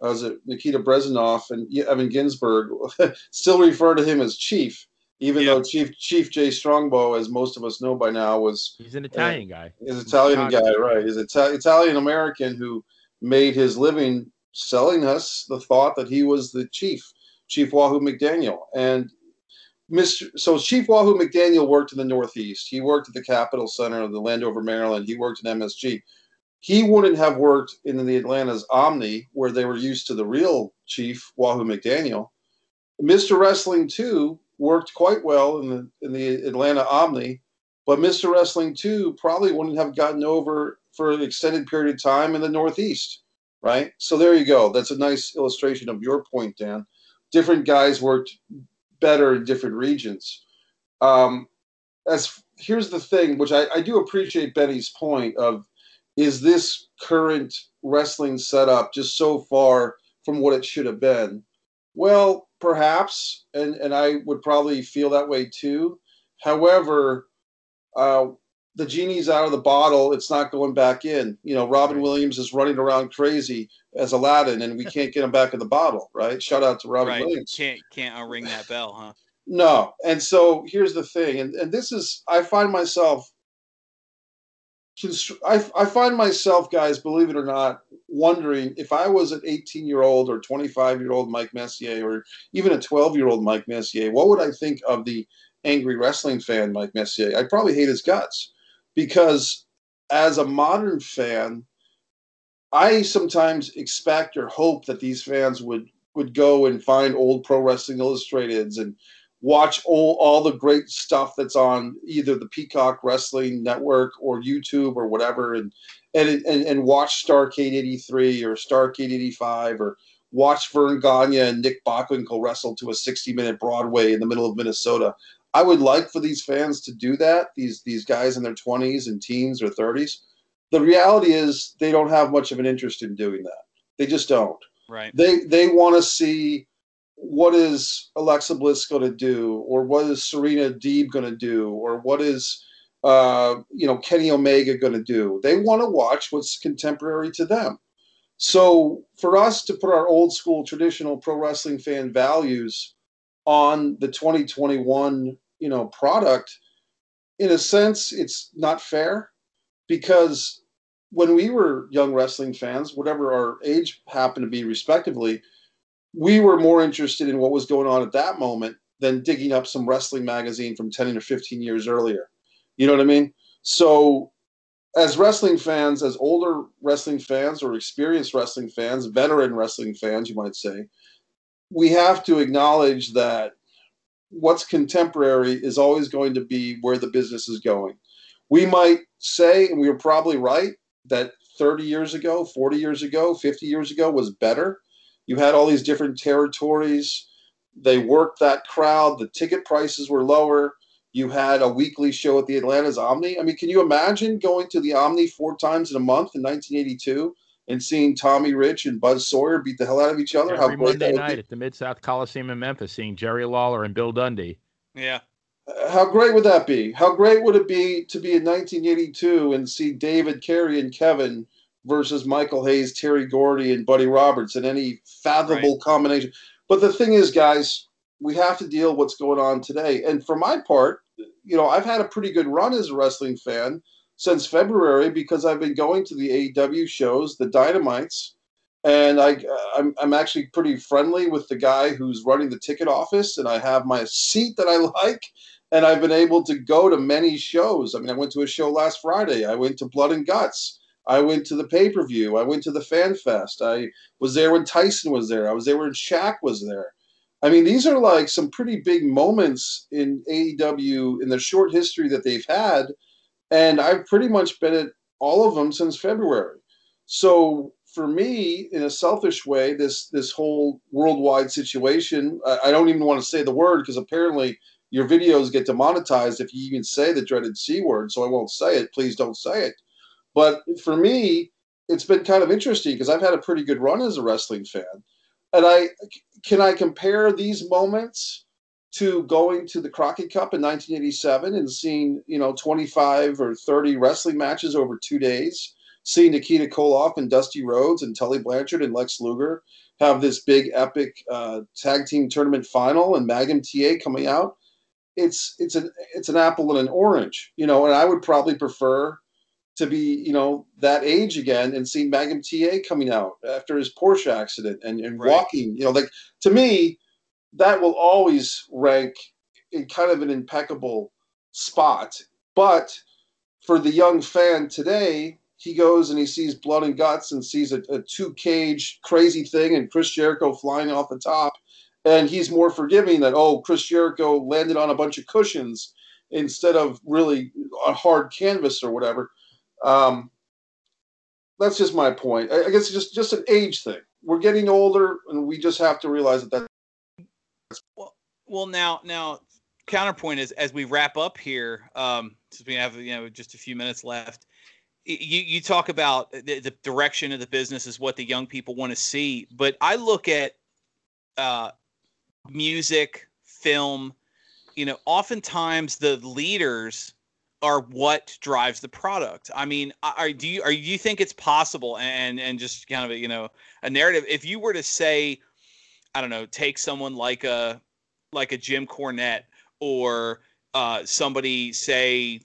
was it Nikita Brezhnev and Evan Ginsberg, still refer to him as Chief, even yeah. though Chief Chief Jay Strongbow, as most of us know by now, was he's an Italian uh, guy. He's an Italian guy, right? He's an Ita- Italian American who made his living selling us the thought that he was the chief, Chief Wahoo McDaniel, and Mr. So Chief Wahoo McDaniel worked in the Northeast. He worked at the Capitol Center of the Landover, Maryland. He worked in MSG. He wouldn't have worked in the Atlanta's Omni, where they were used to the real Chief Wahoo McDaniel. Mr. Wrestling 2 worked quite well in the in the Atlanta Omni, but Mr. Wrestling 2 probably wouldn't have gotten over for an extended period of time in the Northeast. right? So there you go. That's a nice illustration of your point, Dan. Different guys worked better in different regions. Um, as here's the thing, which I, I do appreciate Benny's point of, is this current wrestling setup just so far from what it should have been? Well, perhaps, and and I would probably feel that way too. However, uh, the genie's out of the bottle. It's not going back in. You know, Robin. Williams is running around crazy as Aladdin, and we can't get him back in the bottle. Right? Shout out to Robin right. Williams. Can't can't unring that bell, huh? No. And so here's the thing, and and this is I find myself. I, I find myself, guys, believe it or not, wondering if I was an 18 year old or 25 year old Mike Messier or even a 12 year old Mike Messier, what would I think of the angry wrestling fan, Mike Messier? I'd probably hate his guts because as a modern fan, I sometimes expect or hope that these fans would would go and find old Pro Wrestling Illustrateds and watch all, all the great stuff that's on either the Peacock Wrestling Network or YouTube or whatever, and and and, and watch Starcade '83 or Starcade '85 or watch Verne Gagne and Nick Bockwinkel wrestle to a 60 minute Broadway in the middle of Minnesota. I would like for these fans to do that. These these guys in their 20s and teens or 30s. The reality is they don't have much of an interest in doing that. They just don't. Right. They they want to see what is Alexa Bliss going to do, or what is Serena Deeb going to do, or what is uh, you know Kenny Omega going to do. They want to watch what's contemporary to them. So for us to put our old school traditional pro wrestling fan values on the 2021 you know product in a sense it's not fair because when we were young wrestling fans whatever our age happened to be respectively we were more interested in what was going on at that moment than digging up some wrestling magazine from 10 or 15 years earlier you know what i mean so as wrestling fans as older wrestling fans or experienced wrestling fans veteran wrestling fans you might say we have to acknowledge that what's contemporary is always going to be where the business is going. We might say, and we were probably right, that 30 years ago, 40 years ago, 50 years ago was better. You had all these different territories. They worked that crowd. The ticket prices were lower. You had a weekly show at the Atlanta's Omni. I mean, can you imagine going to the Omni four times in a month in 1982? and seeing Tommy Rich and Buzz Sawyer beat the hell out of each other. Every how Monday night be. at the Mid South Coliseum in Memphis, seeing Jerry Lawler and Bill Dundee. Yeah. How great would that be? How great would it be to be in 1982 and see David, Kerry, and Kevin versus Michael Hayes, Terry Gordy, and Buddy Roberts in any fathomable right. combination? But the thing is, guys, we have to deal with what's going on today. And for my part, you know, I've had a pretty good run as a wrestling fan since February because I've been going to the AEW shows, the Dynamites, and I I'm, I'm actually pretty friendly with the guy who's running the ticket office, and I have my seat that I like, and I've been able to go to many shows. I mean, I went to a show last Friday. I went to Blood and Guts. I went to the pay per view. I went to the Fan Fest. I was there when Tyson was there. I was there when Shaq was there. I mean, these are like some pretty big moments in AEW in the short history that they've had and I've pretty much been at all of them since February. So for me, in a selfish way, this this whole worldwide situation, I, I don't even want to say the word because apparently your videos get demonetized if you even say the dreaded c word. So I won't say it. Please don't say it. But for me, it's been kind of interesting because I've had a pretty good run as a wrestling fan, and I can I compare these moments to going to the Crockett Cup in 1987 and seeing, you know, 25 or 30 wrestling matches over two days, seeing Nikita Koloff and Dusty Rhodes and Tully Blanchard and Lex Luger have this big epic uh, tag team tournament final and Magnum TA coming out. It's it's an it's an apple and an orange, you know, and I would probably prefer to be, you know, that age again and seeing Magnum TA coming out after his Porsche accident and, and right. walking, you know, like to me, that will always rank in kind of an impeccable spot. But for the young fan today, he goes and he sees blood and guts and sees a, a two cage crazy thing and Chris Jericho flying off the top. And he's more forgiving that, oh, Chris Jericho landed on a bunch of cushions instead of really a hard canvas or whatever. Um, that's just my point. I, guess just just an age thing. We're getting older, and we just have to realize that that's well. Well, now now counterpoint is as we wrap up here, um, since we have you know just a few minutes left. You, you talk about the, the direction of the business is what the young people want to see, but I look at uh, music, film. You know, oftentimes the leaders are what drives the product. I mean, are do you are you think it's possible and and just kind of a, you know a narrative if you were to say I don't know, take someone like a like a Jim Cornette or uh, somebody say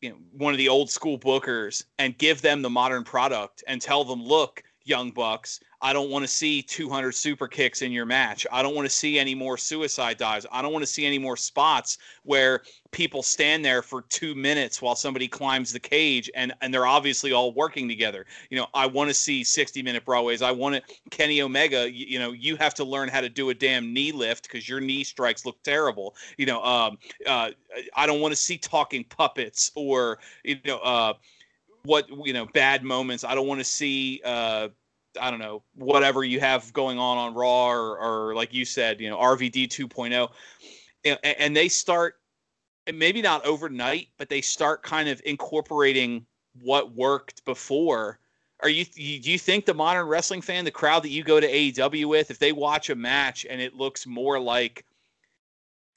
you know one of the old school bookers and give them the modern product and tell them look young bucks I don't want to see 200 super kicks in your match. I don't want to see any more suicide dives. I don't want to see any more spots where people stand there for two minutes while somebody climbs the cage and, and they're obviously all working together. You know, I want to see 60 minute Broadways. I want to, Kenny Omega, you, you, know, you have to learn how to do a damn knee lift because your knee strikes look terrible. You know, um, uh, I don't want to see talking puppets or, you know, uh, what, you know, bad moments. I don't want to see, uh, I don't know whatever you have going on on Raw or, or like you said, you know RVD 2.0, and, and they start maybe not overnight, but they start kind of incorporating what worked before. Are you do you think the modern wrestling fan, the crowd that you go to AEW with, if they watch a match and it looks more like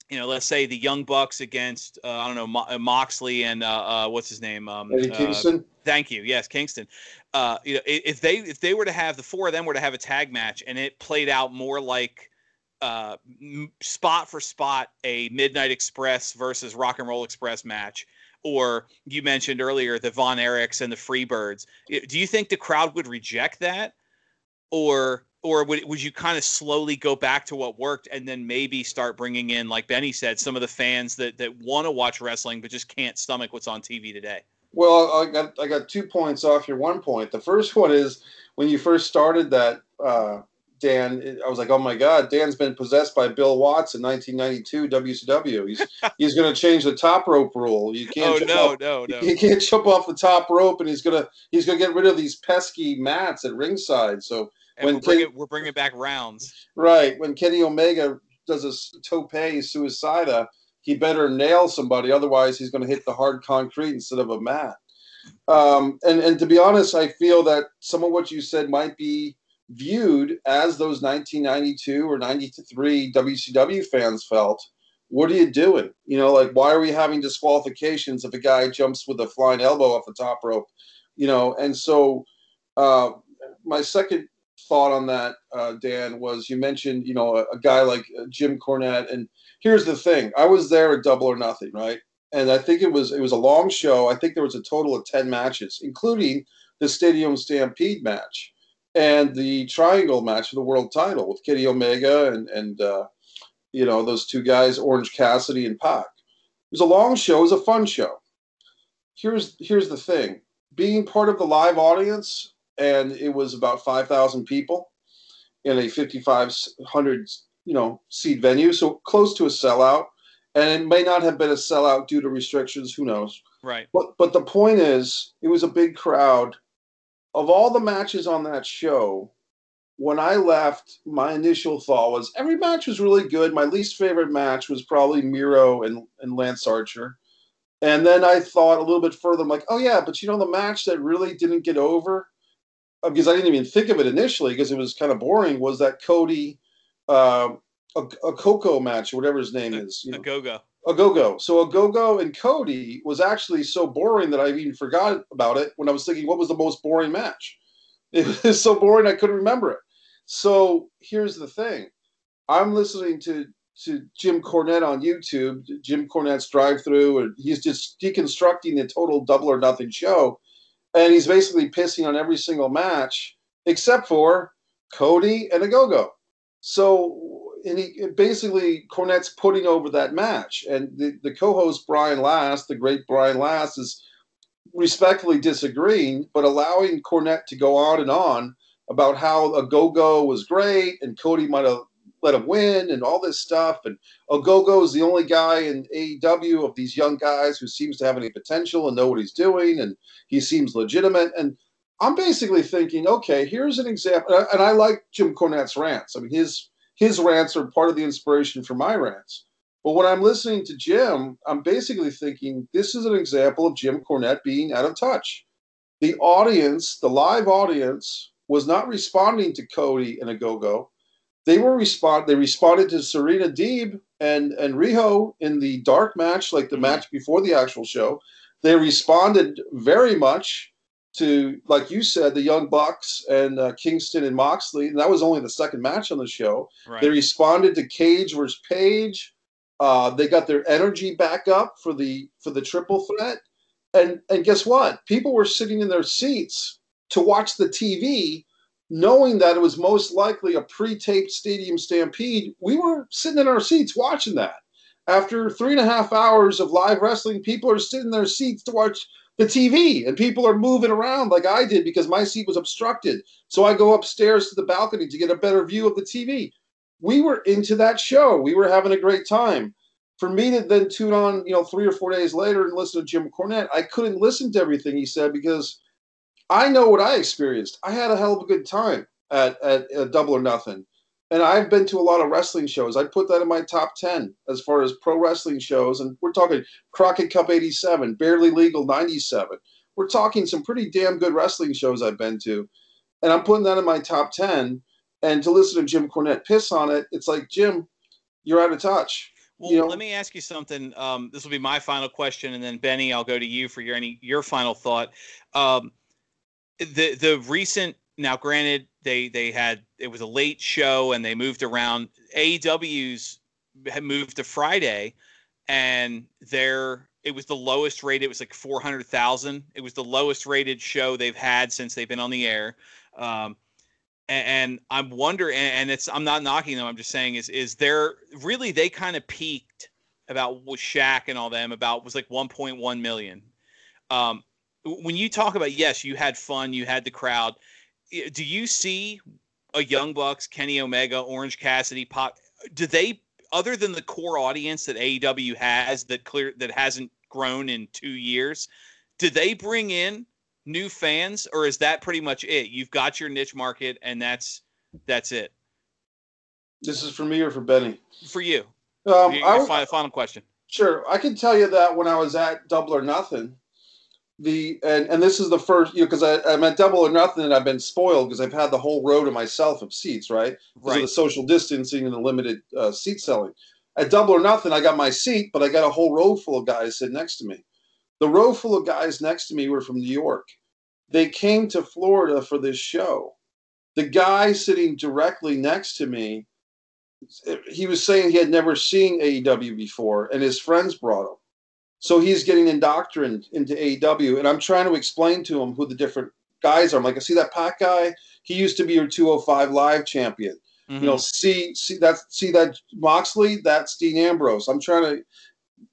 you know, let's say the Young Bucks against uh, I don't know Mo- uh, Moxley and uh, uh, what's his name? Um, Eddie uh, Kingston. Thank you. Yes, Kingston. Uh, you know, if they if they were to have the four of them were to have a tag match and it played out more like spot for spot a Midnight Express versus Rock and Roll Express match, or you mentioned earlier the Von Erichs and the Freebirds, do you think the crowd would reject that, or or would, would you kind of slowly go back to what worked and then maybe start bringing in like benny said some of the fans that that want to watch wrestling but just can't stomach what's on tv today well i got i got two points off your one point the first one is when you first started that uh, dan i was like oh my god dan's been possessed by bill watts in 1992 wcw he's he's going to change the top rope rule you can't oh no off, no no you can't jump off the top rope and he's going to he's to get rid of these pesky mats at ringside so and when we're, bringing, we're bringing back rounds. Right. When Kenny Omega does a tope suicida, he better nail somebody. Otherwise, he's going to hit the hard concrete instead of a mat. Um, and, and to be honest, I feel that some of what you said might be viewed as those 1992 or 93 WCW fans felt. What are you doing? You know, like, why are we having disqualifications if a guy jumps with a flying elbow off the top rope? You know, and so uh, my second thought on that, uh, Dan, was you mentioned, you know, a, a, guy like uh, Jim Cornette, and here's the thing: I was there at Double or Nothing, right? And I think it was it was a long show. I think there was a total of ten matches, including the Stadium Stampede match and the Triangle match for the world title with Kenny Omega and and uh, you know those two guys, Orange Cassidy and Pac. It was a long show. It was a fun show. Here's here's the thing: being part of the live audience and it was about 5,000 people in a 5,500 you know seat venue, so close to a sellout. And it may not have been a sellout due to restrictions. Who knows? Right. But but the point is, it was a big crowd. Of all the matches on that show, when I left, my initial thought was every match was really good. My least favorite match was probably Miro and, and Lance Archer. And then I thought a little bit further, I'm like, oh yeah, but you know the match that really didn't get over because I didn't even think of it initially because it was kind of boring, was that Cody, uh, a, a Coco match or whatever his name is. You know, Ogogo. A go-go. So Ogogo and Cody was actually so boring that I even forgot about it when I was thinking what was the most boring match. It was so boring I couldn't remember it. So here's the thing. I'm listening to to Jim Cornette on YouTube, Jim Cornette's drive through, and he's just deconstructing the total double or nothing show and he's basically pissing on every single match except for Cody and Ogogo. So, and he basically Cornette's putting over that match, and the, the co-host Brian Last, the great Brian Last, is respectfully disagreeing, but allowing Cornette to go on and on about how Ogogo was great and Cody might have let him win and all this stuff. And oh, Ogogo is the only guy in AEW of these young guys who seems to have any potential and know what he's doing, and he seems legitimate. And I'm basically thinking, okay, here's an example, and I like Jim Cornette's rants. I mean, his his rants are part of the inspiration for my rants. But when I'm listening to Jim, I'm basically thinking this is an example of Jim Cornette being out of touch. The audience, the live audience, was not responding to Cody and Ogogo. They were respond. They responded to Serena Deeb and and Riho in the dark match, like the mm-hmm. match before the actual show. They responded very much to, like you said, the Young Bucks and uh, Kingston and Moxley. And that was only the second match on the show. Right. They responded to Cage versus Page. Uh, they got their energy back up for the for the triple threat. And and guess what? People were sitting in their seats to watch the TV, knowing that it was most likely a pre-taped stadium stampede. We were sitting in our seats watching that. After three and a half hours of live wrestling, people are sitting in their seats to watch the TV, and people are moving around like I did because my seat was obstructed. So I go upstairs to the balcony to get a better view of the TV we were into that show. We were having a great time. For me to then tune on, you know, three or four days later and listen to Jim Cornette, I couldn't listen to everything he said because I know what I experienced. I had a hell of a good time at, at, at Double or Nothing. And I've been to a lot of wrestling shows. I'd put that in my top 10 as far as pro wrestling shows. And we're talking Crockett Cup 87, Barely Legal 97. We're talking some pretty damn good wrestling shows I've been to. And I'm putting that in my top 10 and to listen to Jim Cornette piss on it, it's like Jim, you're out of touch. Well, you know? let me ask you something. Um, this will be my final question, and then Benny, I'll go to you for your any your final thought. Um, the the recent now, granted, they they had it was a late show and they moved around. AEW's had moved to Friday, and there it was the lowest rated. It was like four hundred thousand. It was the lowest rated show they've had since they've been on the air. Um, and, and I'm wondering, and it's I'm not knocking them. I'm just saying is is there really they kind of peaked about with Shaq and all them about was like 1.1 million. Um, when you talk about yes, you had fun, you had the crowd. Do you see a Young Bucks, Kenny Omega, Orange Cassidy, Pop? Do they other than the core audience that AEW has that clear that hasn't grown in two years? Do they bring in new fans, or is that pretty much it? You've got your niche market, and that's that's it. This is for me or for Benny? For you. Um, your, your final, final question. Sure, I can tell you that when I was at Double or Nothing, the and and this is the first you know because I'm at Double or Nothing and I've been spoiled because I've had the whole row to myself of seats right because right. of the social distancing and the limited uh, seat selling. At Double or Nothing, I got my seat, but I got a whole row full of guys sitting next to me. The row full of guys next to me were from New York they came to Florida for this show. The guy sitting directly next to me, he was saying he had never seen AEW before, and his friends brought him. So he's getting indoctrinated into AEW, and I'm trying to explain to him who the different guys are. I'm like, I see that Pac guy. He used to be your 205 Live champion. Mm-hmm. You know, see, see that, see that Moxley. That's Dean Ambrose. I'm trying to,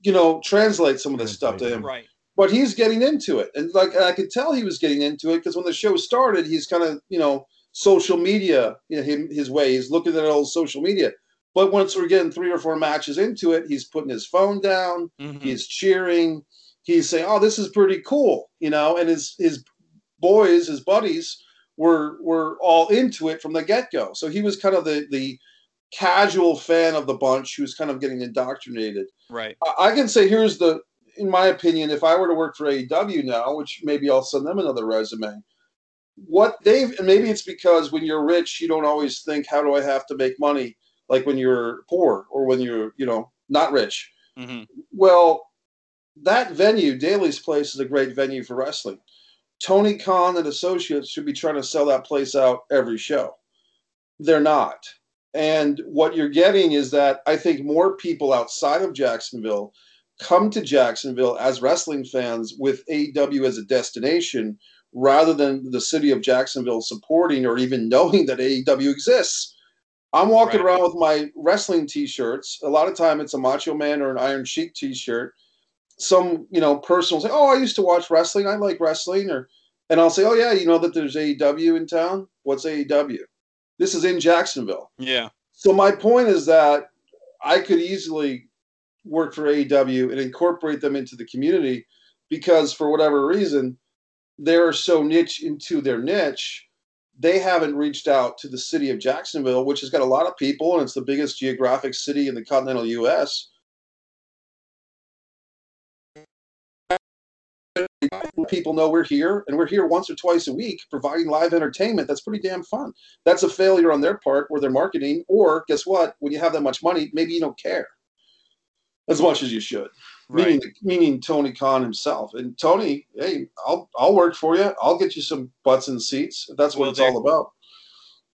you know, translate some of this stuff to him. Right but he's getting into it, and like and I could tell he was getting into it because when the show started, he's kind of you know social media, you know, him, his way. He's looking at old social media. But once we're getting three or four matches into it, he's putting his phone down. Mm-hmm. He's cheering. He's saying, "Oh, this is pretty cool," you know. And his his boys, his buddies, were were all into it from the get go. So he was kind of the the casual fan of the bunch who was kind of getting indoctrinated. Right. I, I can say here's the in my opinion, if I were to work for AEW now, which maybe I'll send them another resume, what they've, and maybe it's because when you're rich, you don't always think, how do I have to make money? Like when you're poor or when you're, you know, not rich. Mm-hmm. Well, that venue, Daly's Place, is a great venue for wrestling. Tony Khan and associates should be trying to sell that place out every show. They're not. And what you're getting is that I think more people outside of Jacksonville come to Jacksonville as wrestling fans with AEW as a destination rather than the city of Jacksonville supporting or even knowing that AEW exists. I'm walking right. around with my wrestling t-shirts. A lot of time it's a Macho Man or an Iron Sheik t-shirt. Some, you know, person will say, "Oh, I used to watch wrestling. I like wrestling." Or and I'll say, "Oh yeah, you know that there's AEW in town. What's AEW?" This is in Jacksonville. Yeah. So my point is that I could easily work for AEW and incorporate them into the community because for whatever reason, they're so niche into their niche, they haven't reached out to the city of Jacksonville, which has got a lot of people and it's the biggest geographic city in the continental U.S. People know we're here and we're here once or twice a week providing live entertainment. That's pretty damn fun. That's a failure on their part where they're marketing, or guess what? When you have that much money, maybe you don't care as much as you should. Right. Meaning, meaning Tony Khan himself. And Tony, hey, I'll I'll work for you. I'll get you some butts and seats. That's what well, it's all about.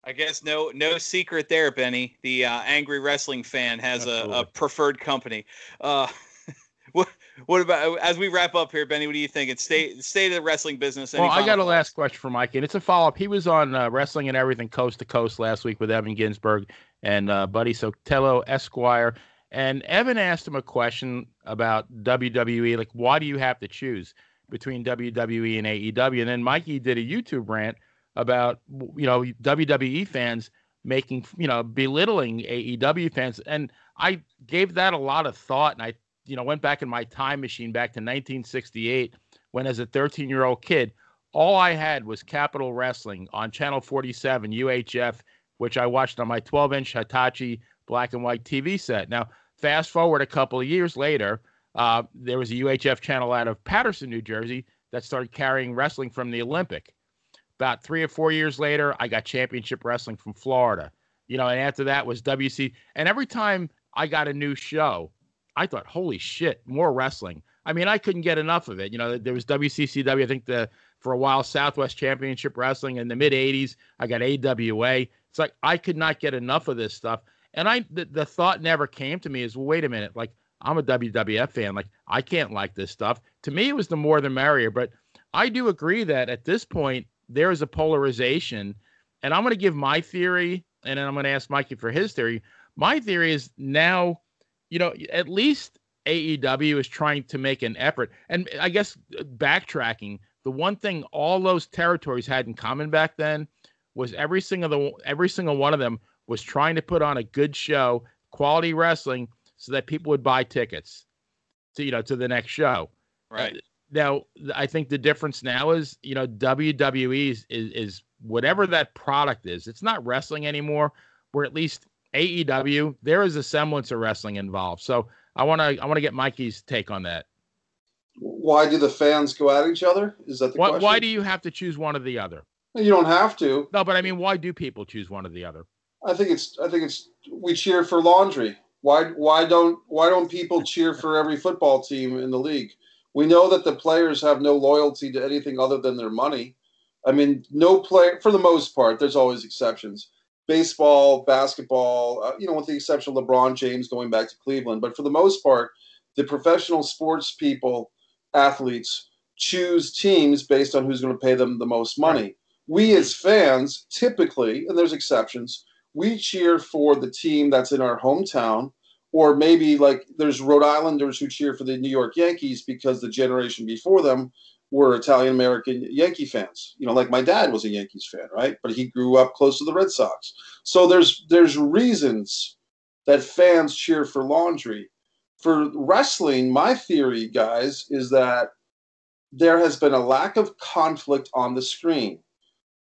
I guess no no secret there, Benny. The uh, angry wrestling fan has a, a, preferred company. Uh, what what about as we wrap up here, Benny? What do you think? It's state state of the wrestling business. Any well, I got a last question for Mike, and it's a follow up. He was on uh, Wrestling and Everything Coast to Coast last week with Evan Ginsberg and uh, Buddy Sotelo Esquire. And Evan asked him a question about WWE, like why do you have to choose between WWE and AEW? And then Mikey did a YouTube rant about you know WWE fans making you know belittling AEW fans, and I gave that a lot of thought, and I you know went back in my time machine back to 1968 when as a 13 year old kid all I had was Capital Wrestling on Channel 47 UHF, which I watched on my 12 inch Hitachi black and white TV set. Now, fast forward a couple of years later, uh, there was a UHF channel out of Paterson, New Jersey, that started carrying wrestling from the Olympic. About three or four years later, I got Championship Wrestling from Florida. You know, and after that was WC. And every time I got a new show, I thought, holy shit, more wrestling. I mean, I couldn't get enough of it. You know, there was WCCW, I think the for a while Southwest Championship Wrestling in the mid 80s. I got AWA. It's like I could not get enough of this stuff. And I the, the thought never came to me is, well, wait a minute, like I'm a WWF fan, like I can't like this stuff. To me, it was the more the merrier. But I do agree that at this point there is a polarization, and I'm going to give my theory, and then I'm going to ask Mikey for his theory. My theory is now, you know, at least AEW is trying to make an effort, and I guess uh, backtracking. The one thing all those territories had in common back then was every single the every single one of them was trying to put on a good show, quality wrestling, so that people would buy tickets to you know to the next show. Right. Uh, now, I think the difference now is you know WWE is, is, is whatever that product is. It's not wrestling anymore. Where at least AEW there is a semblance of wrestling involved. So I want to I want to get Mikey's take on that. Why do the fans go at each other? Is that the why, question? Why do you have to choose one or the other? You don't have to. No, but I mean, why do people choose one or the other? I think it's I think it's we cheer for laundry. Why why don't why don't people cheer for every football team in the league? We know that the players have no loyalty to anything other than their money. I mean, no player for the most part. There's always exceptions. Baseball, basketball, uh, you know, with the exception of LeBron James going back to Cleveland, but for the most part, the professional sports people, athletes choose teams based on who's going to pay them the most money. Right. We as fans typically, and there's exceptions, we cheer for the team that's in our hometown or maybe like there's Rhode Islanders who cheer for the New York Yankees because the generation before them were Italian American Yankee fans. You know, like my dad was a Yankees fan, right? But he grew up close to the Red Sox. So there's there's reasons that fans cheer for laundry. For wrestling, my theory, guys, is that there has been a lack of conflict on the screen.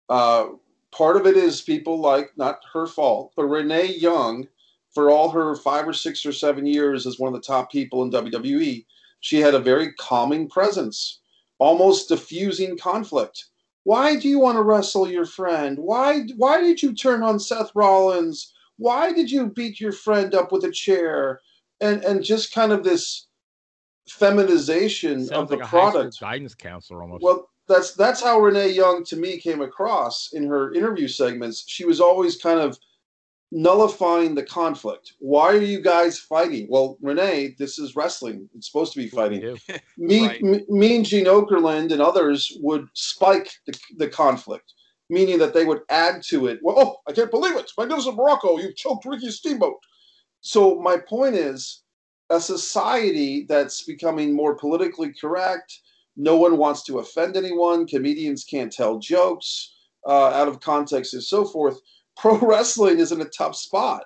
Uh, part of it is people like, not her fault, but Renee Young, for all her five or six or seven years as one of the top people in WWE, she had a very calming presence, almost diffusing conflict. Why do you want to wrestle your friend? Why why did you turn on Seth Rollins? Why did you beat your friend up with a chair? And and just kind of this feminization Sounds of the like product. guidance counselor almost. Well, that's that's how Renee Young to me came across in her interview segments. She was always kind of nullifying the conflict. Why are you guys fighting? Well, Renee, this is wrestling. It's supposed to be fighting. me, right. me, me and Gene Okerlund and others would spike the, the conflict, meaning that they would add to it. Well, oh, I can't believe it. Magnificent Muraco, you choked Ricky Steamboat. So my point is, a society that's becoming more politically correct. No one wants to offend anyone. Comedians can't tell jokes uh, out of context and so forth pro wrestling is in a tough spot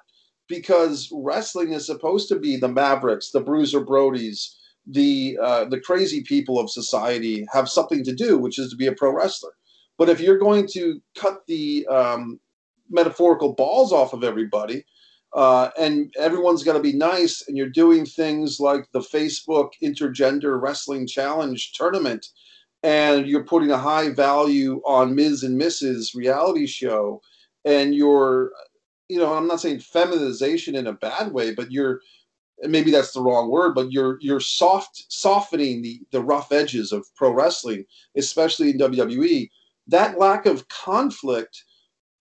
because wrestling is supposed to be the Mavericks, the Bruiser Brodies, the uh, the crazy people of society have something to do, which is to be a pro wrestler. But if you're going to cut the um, metaphorical balls off of everybody, uh, and everyone's got to be nice, and you're doing things like the Facebook Intergender Wrestling Challenge tournament, and you're putting a high value on Ms. and Mrs. reality show, and you're, you know, I'm not saying feminization in a bad way, but you're maybe that's the wrong word, but you're you're soft softening the the rough edges of pro wrestling, especially in WWE. That lack of conflict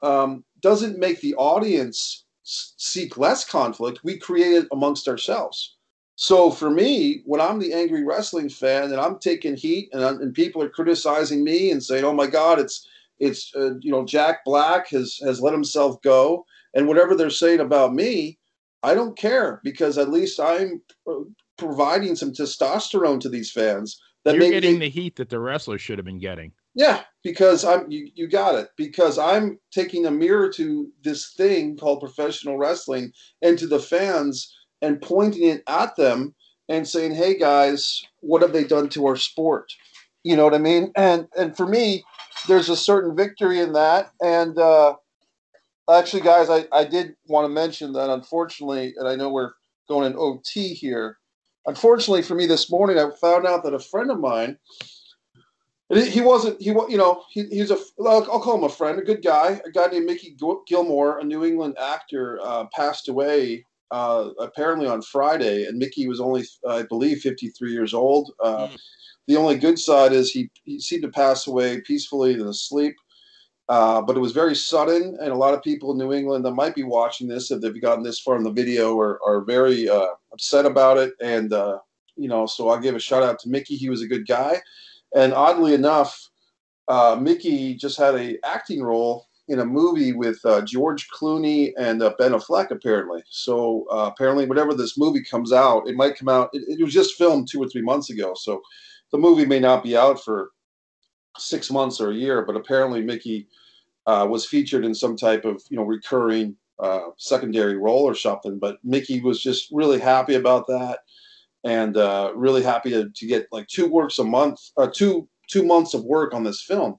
um, doesn't make the audience seek less conflict. We create it amongst ourselves. So for me, when I'm the angry wrestling fan and I'm taking heat and, and people are criticizing me and saying, "Oh my God, it's it's uh, you know Jack Black has has let himself go," and whatever they're saying about me, I don't care because at least I'm providing some testosterone to these fans. That You're getting the heat that the wrestlers should have been getting. Yeah, because I'm you, you got it. Because I'm taking a mirror to this thing called professional wrestling and to the fans and pointing it at them and saying, "Hey guys, what have they done to our sport?" You know what I mean? And and for me, there's a certain victory in that. And uh, actually, guys, I, I did want to mention that unfortunately, and I know we're going in OT here. Unfortunately for me this morning, I found out that a friend of mine, he wasn't, he you know, he, he's a, I'll, I'll call him a friend, a good guy, a guy named Mickey Gilmore, a New England actor, uh, passed away uh, apparently on Friday, and Mickey was only, I believe, 53 years old. Uh, mm. The only good side is he, he seemed to pass away peacefully in his sleep. Uh, but it was very sudden, and a lot of people in New England that might be watching this, if they've gotten this far in the video, are, are very uh, upset about it. And, uh, you know, so I'll give a shout out to Mickey. He was a good guy. And oddly enough, uh, Mickey just had a acting role in a movie with uh, George Clooney and Ben Affleck, apparently. So apparently, whenever this movie comes out, it might come out. It, it was just filmed two or three months ago. So the movie may not be out for six months or a year, but apparently Mickey uh, was featured in some type of you know recurring uh, secondary role or something. But Mickey was just really happy about that, and uh, really happy to, to get like two works a month, uh, two two months of work on this film.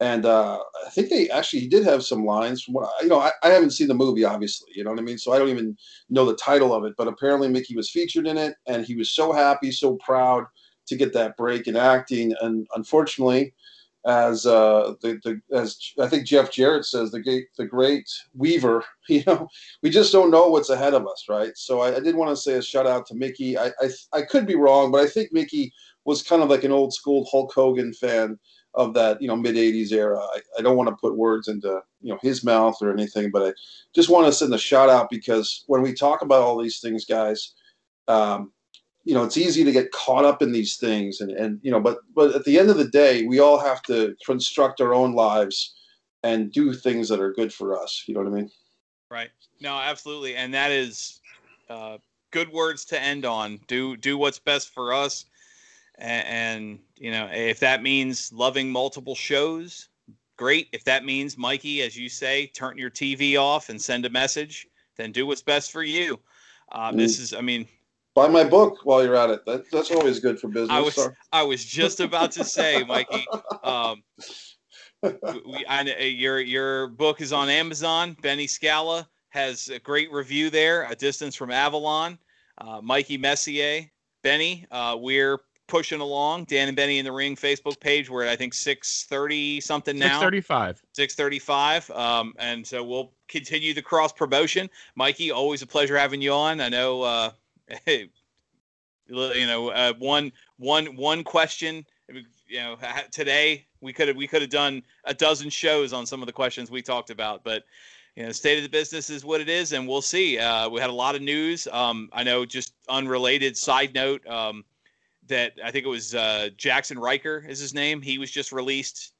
And uh, I think they actually did have some lines from what you know. I, I haven't seen the movie, obviously, you know what I mean. So I don't even know the title of it. But apparently Mickey was featured in it, and he was so happy, so proud to get that break in acting. And unfortunately, as uh, the, the as I think Jeff Jarrett says, the great the great Weaver. You know, we just don't know what's ahead of us, right? So I, I did want to say a shout out to Mickey. I, I I could be wrong, but I think Mickey was kind of like an old school Hulk Hogan fan of that you know mid 80s era I, I, don't want to put words into you know his mouth or anything but i just want to send a shout out because when we talk about all these things guys um, you know it's easy to get caught up in these things and and you know but but at the end of the day we all have to construct our own lives and do things that are good for us. You know what i mean? Right. No absolutely. And that is uh, good words to end on. Do do what's best for us. And, and you know if that means loving multiple shows great. If that means mikey as you say turn your tv off and send a message then do what's best for you. Uh, mm. this is i mean buy my book while you're at it. That, that's always good for business. I was I was just about to say, Mikey. Um, we, I, your your book is on Amazon. Benny Scala has a great review there. A Distance from Avalon. Uh, Mikey Messier, Benny. Uh, we're pushing along. Dan and Benny in the Ring Facebook page. We're at I think six thirty something now. Six thirty five. Six thirty five. Um, and so we'll continue the cross promotion. Mikey, always a pleasure having you on. I know. Uh, hey, you know, uh, one one one question. You know, today we could have we could have done a dozen shows on some of the questions we talked about, but you know, state of the business is what it is, and we'll see. Uh, we had a lot of news. Um, I know, just unrelated side note, um, that I think it was uh, Jaxson Ryker is his name. He was just released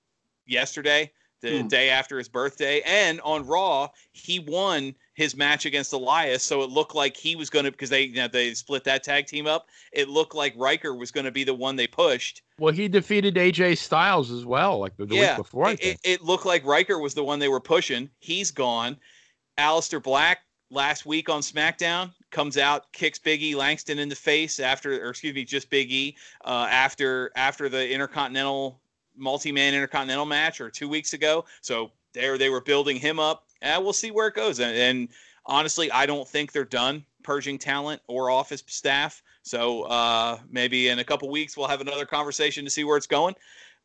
yesterday the hmm. day after his birthday. And on Raw, he won his match against Elias, so it looked like he was going to because they you know, they split that tag team up. It looked like Ryker was going to be the one they pushed. Well, he defeated AJ Styles as well, like the, the yeah, week before. It, it, looked like Ryker was the one they were pushing. He's gone. Aleister Black last week on SmackDown comes out, kicks Biggie Langston in the face after, or excuse me, just Biggie uh, after after the Intercontinental multi-man Intercontinental match or two weeks ago. So there they were building him up, and we'll see where it goes. And, and honestly, I don't think they're done purging talent or office staff. So uh, maybe in a couple weeks we'll have another conversation to see where it's going.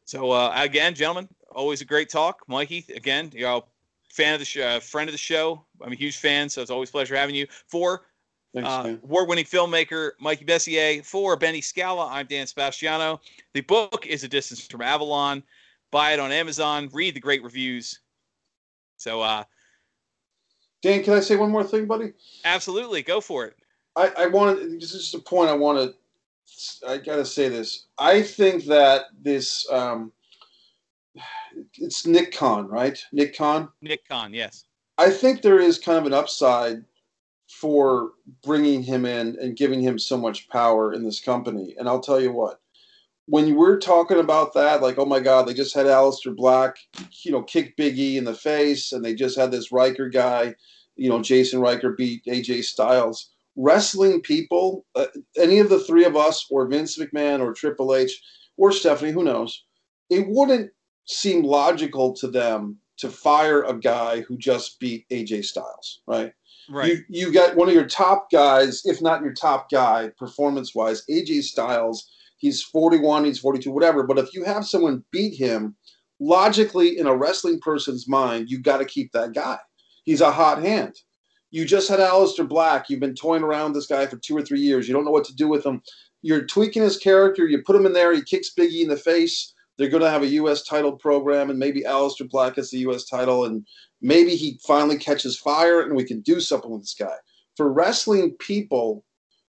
So uh, again, gentlemen, always a great talk. Mikey, again, you know, fan of the show, uh, friend of the show. I'm a huge fan, so it's always a pleasure having you. For uh, award-winning filmmaker Mikey Messier, for Benny Scala, I'm Dan Sebastiano. The book is A Distance from Avalon. Buy it on Amazon. Read the great reviews. So, uh, Dan, can I say one more thing, buddy? Absolutely, go for it. I, I wanted this is just a point I want to. I gotta say this. I think that this um, it's Nick Khan, right? Nick Khan. Nick Khan, yes. I think there is kind of an upside for bringing him in and giving him so much power in this company. And I'll tell you what, when you were talking about that, like, oh my God, they just had Aleister Black, you know, kick Big E in the face, and they just had this Ryker guy, you know, Jason Ryker beat AJ Styles. Wrestling people, uh, any of the three of us, or Vince McMahon, or Triple H, or Stephanie, who knows, it wouldn't seem logical to them to fire a guy who just beat AJ Styles, right? Right. You you got one of your top guys, if not your top guy, performance wise, AJ Styles. He's 41, he's 42, whatever. But if you have someone beat him, logically, in a wrestling person's mind, you got to keep that guy. He's a hot hand. You just had Aleister Black. You've been toying around this guy for two or three years. You don't know what to do with him. You're tweaking his character. You put him in there. He kicks Biggie in the face they're going to have a U.S. title program, and maybe Aleister Black has the U.S. title, and maybe he finally catches fire, and we can do something with this guy. For wrestling people,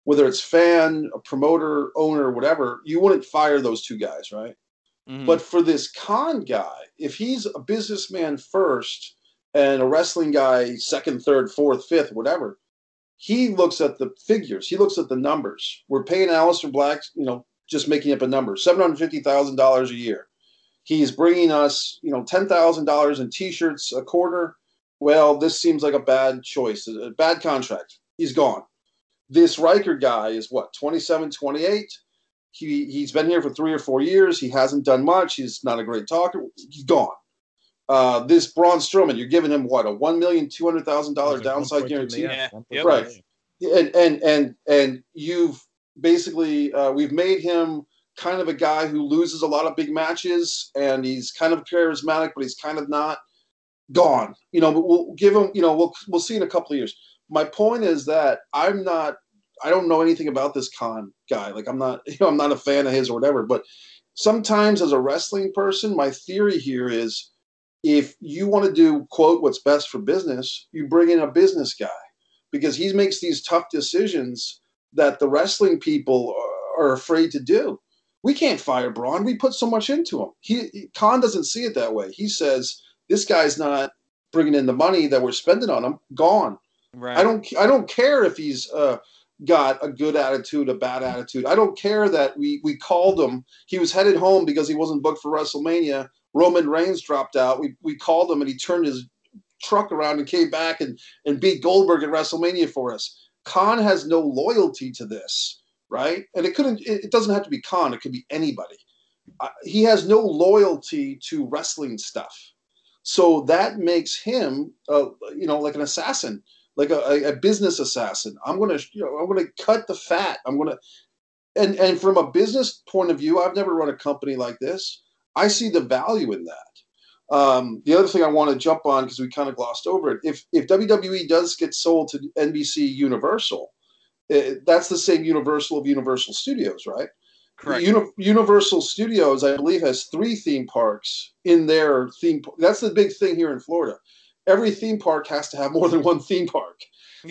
whether it's fan, a promoter, owner, whatever, you wouldn't fire those two guys, right? Mm-hmm. But for this Khan guy, if he's a businessman first and a wrestling guy second, third, fourth, fifth, whatever, he looks at the figures. He looks at the numbers. We're paying Aleister Black, you know, just making up a number, seven hundred fifty thousand dollars a year. He's bringing us, you know, ten thousand dollars in T-shirts a quarter. Well, this seems like a bad choice, a bad contract. He's gone. This Ryker guy is what 27, 28. He he's been here for three or four years. He hasn't done much. He's not a great talker. He's gone. Uh, this Braun Strowman, you're giving him what a one million two hundred thousand dollar downside guarantee, yeah. right? And and and and you've basically uh, we've made him kind of a guy who loses a lot of big matches and he's kind of charismatic but he's kind of not gone you know but we'll give him you know we'll we'll see in a couple of years my point is that i'm not i don't know anything about this Khan guy like i'm not you know i'm not a fan of his or whatever but sometimes as a wrestling person my theory here is if you want to do quote what's best for business you bring in a business guy because he makes these tough decisions that the wrestling people are afraid to do. We can't fire Braun. We put so much into him. He Khan doesn't see it that way. He says this guy's not bringing in the money that we're spending on him. Gone. Right. I don't. I don't care if he's uh, got a good attitude, a bad attitude. I don't care that we we called him. He was headed home because he wasn't booked for WrestleMania. Roman Reigns dropped out. We we called him and he turned his truck around and came back and and beat Goldberg at WrestleMania for us. Khan has no loyalty to this, right? And it couldn't. It doesn't have to be Khan. It could be anybody. Uh, he has no loyalty to wrestling stuff, so that makes him, uh, you know, like an assassin, like a, a business assassin. I'm gonna, you know, I'm gonna cut the fat. I'm gonna, and and from a business point of view, I've never run a company like this. I see the value in that. Um, the other thing I want to jump on because we kind of glossed over it. If if WWE does get sold to NBC Universal, it, eh, that's the same Universal of Universal Studios, right? Correct. Uni- Universal Studios, I believe, has three theme parks in their theme. That's the big thing here in Florida. Every theme park has to have more than one theme park.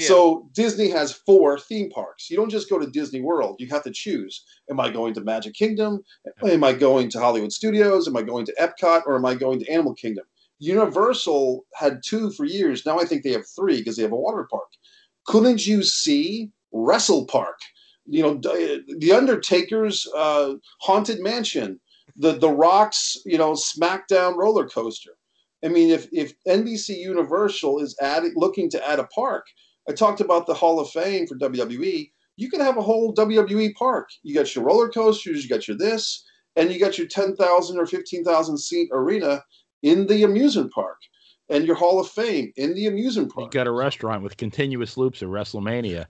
So Disney has four theme parks. You don't just go to Disney World. You have to choose. Am I going to Magic Kingdom? Am I going to Hollywood Studios? Am I going to Epcot? Or am I going to Animal Kingdom? Universal had two for years. Now I think they have three because they have a water park. Couldn't you see Wrestle Park? You know, the Undertaker's uh, haunted mansion, the the Rock's you know SmackDown roller coaster. I mean, if if NBC Universal is adding looking to add a park, I talked about the Hall of Fame for WWE. You can have a whole WWE park. You got your roller coasters, you got your this, and you got your 10,000 or 15,000 seat arena in the amusement park and your Hall of Fame in the amusement park. You got a restaurant with continuous loops of WrestleMania.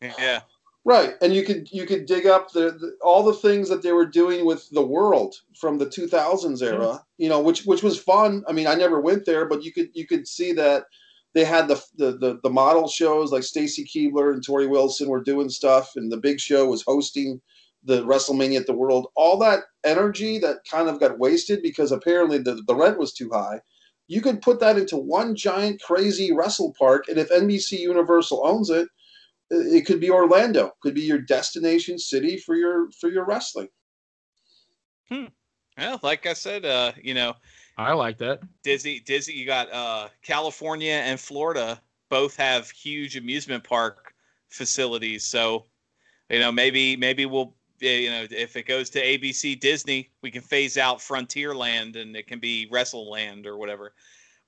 Yeah. Right, and you could you could dig up the, the, all the things that they were doing with the world from the 2000s era, you know, which which was fun. I mean, I never went there, but you could you could see that they had the the the, the model shows like Stacy Keibler and Torrie Wilson were doing stuff, and the Big Show was hosting the WrestleMania at the World. All that energy that kind of got wasted because apparently the the rent was too high. You could put that into one giant crazy wrestle park, and if NBC Universal owns it it could be Orlando, could be your destination city for your for your wrestling. Hmm. Well, like I said, uh, you know, I like that. Disney, Disney, you got uh, California and Florida both have huge amusement park facilities. So, you know, maybe maybe we'll you know if it goes to ABC Disney, we can phase out Frontierland and it can be WrestleLand or whatever.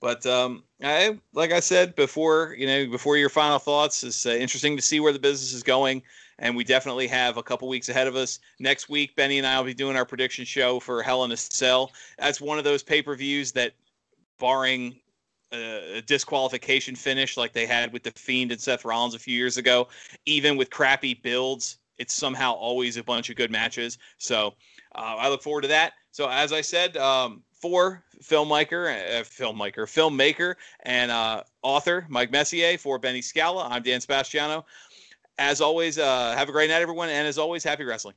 But um, I, like I said before, you know, before your final thoughts, it's uh, interesting to see where the business is going, and we definitely have a couple weeks ahead of us. Next week, Benny and I will be doing our prediction show for Hell in a Cell. That's one of those pay per views that, barring a disqualification finish like they had with the Fiend and Seth Rollins a few years ago, even with crappy builds, it's somehow always a bunch of good matches. So uh, I look forward to that. So as I said, um, for filmmaker, uh, filmmaker, filmmaker, and uh, author Mike Messier for Benny Scala. I'm Dan Sebastiano. As always, uh, have a great night, everyone, and as always, happy wrestling.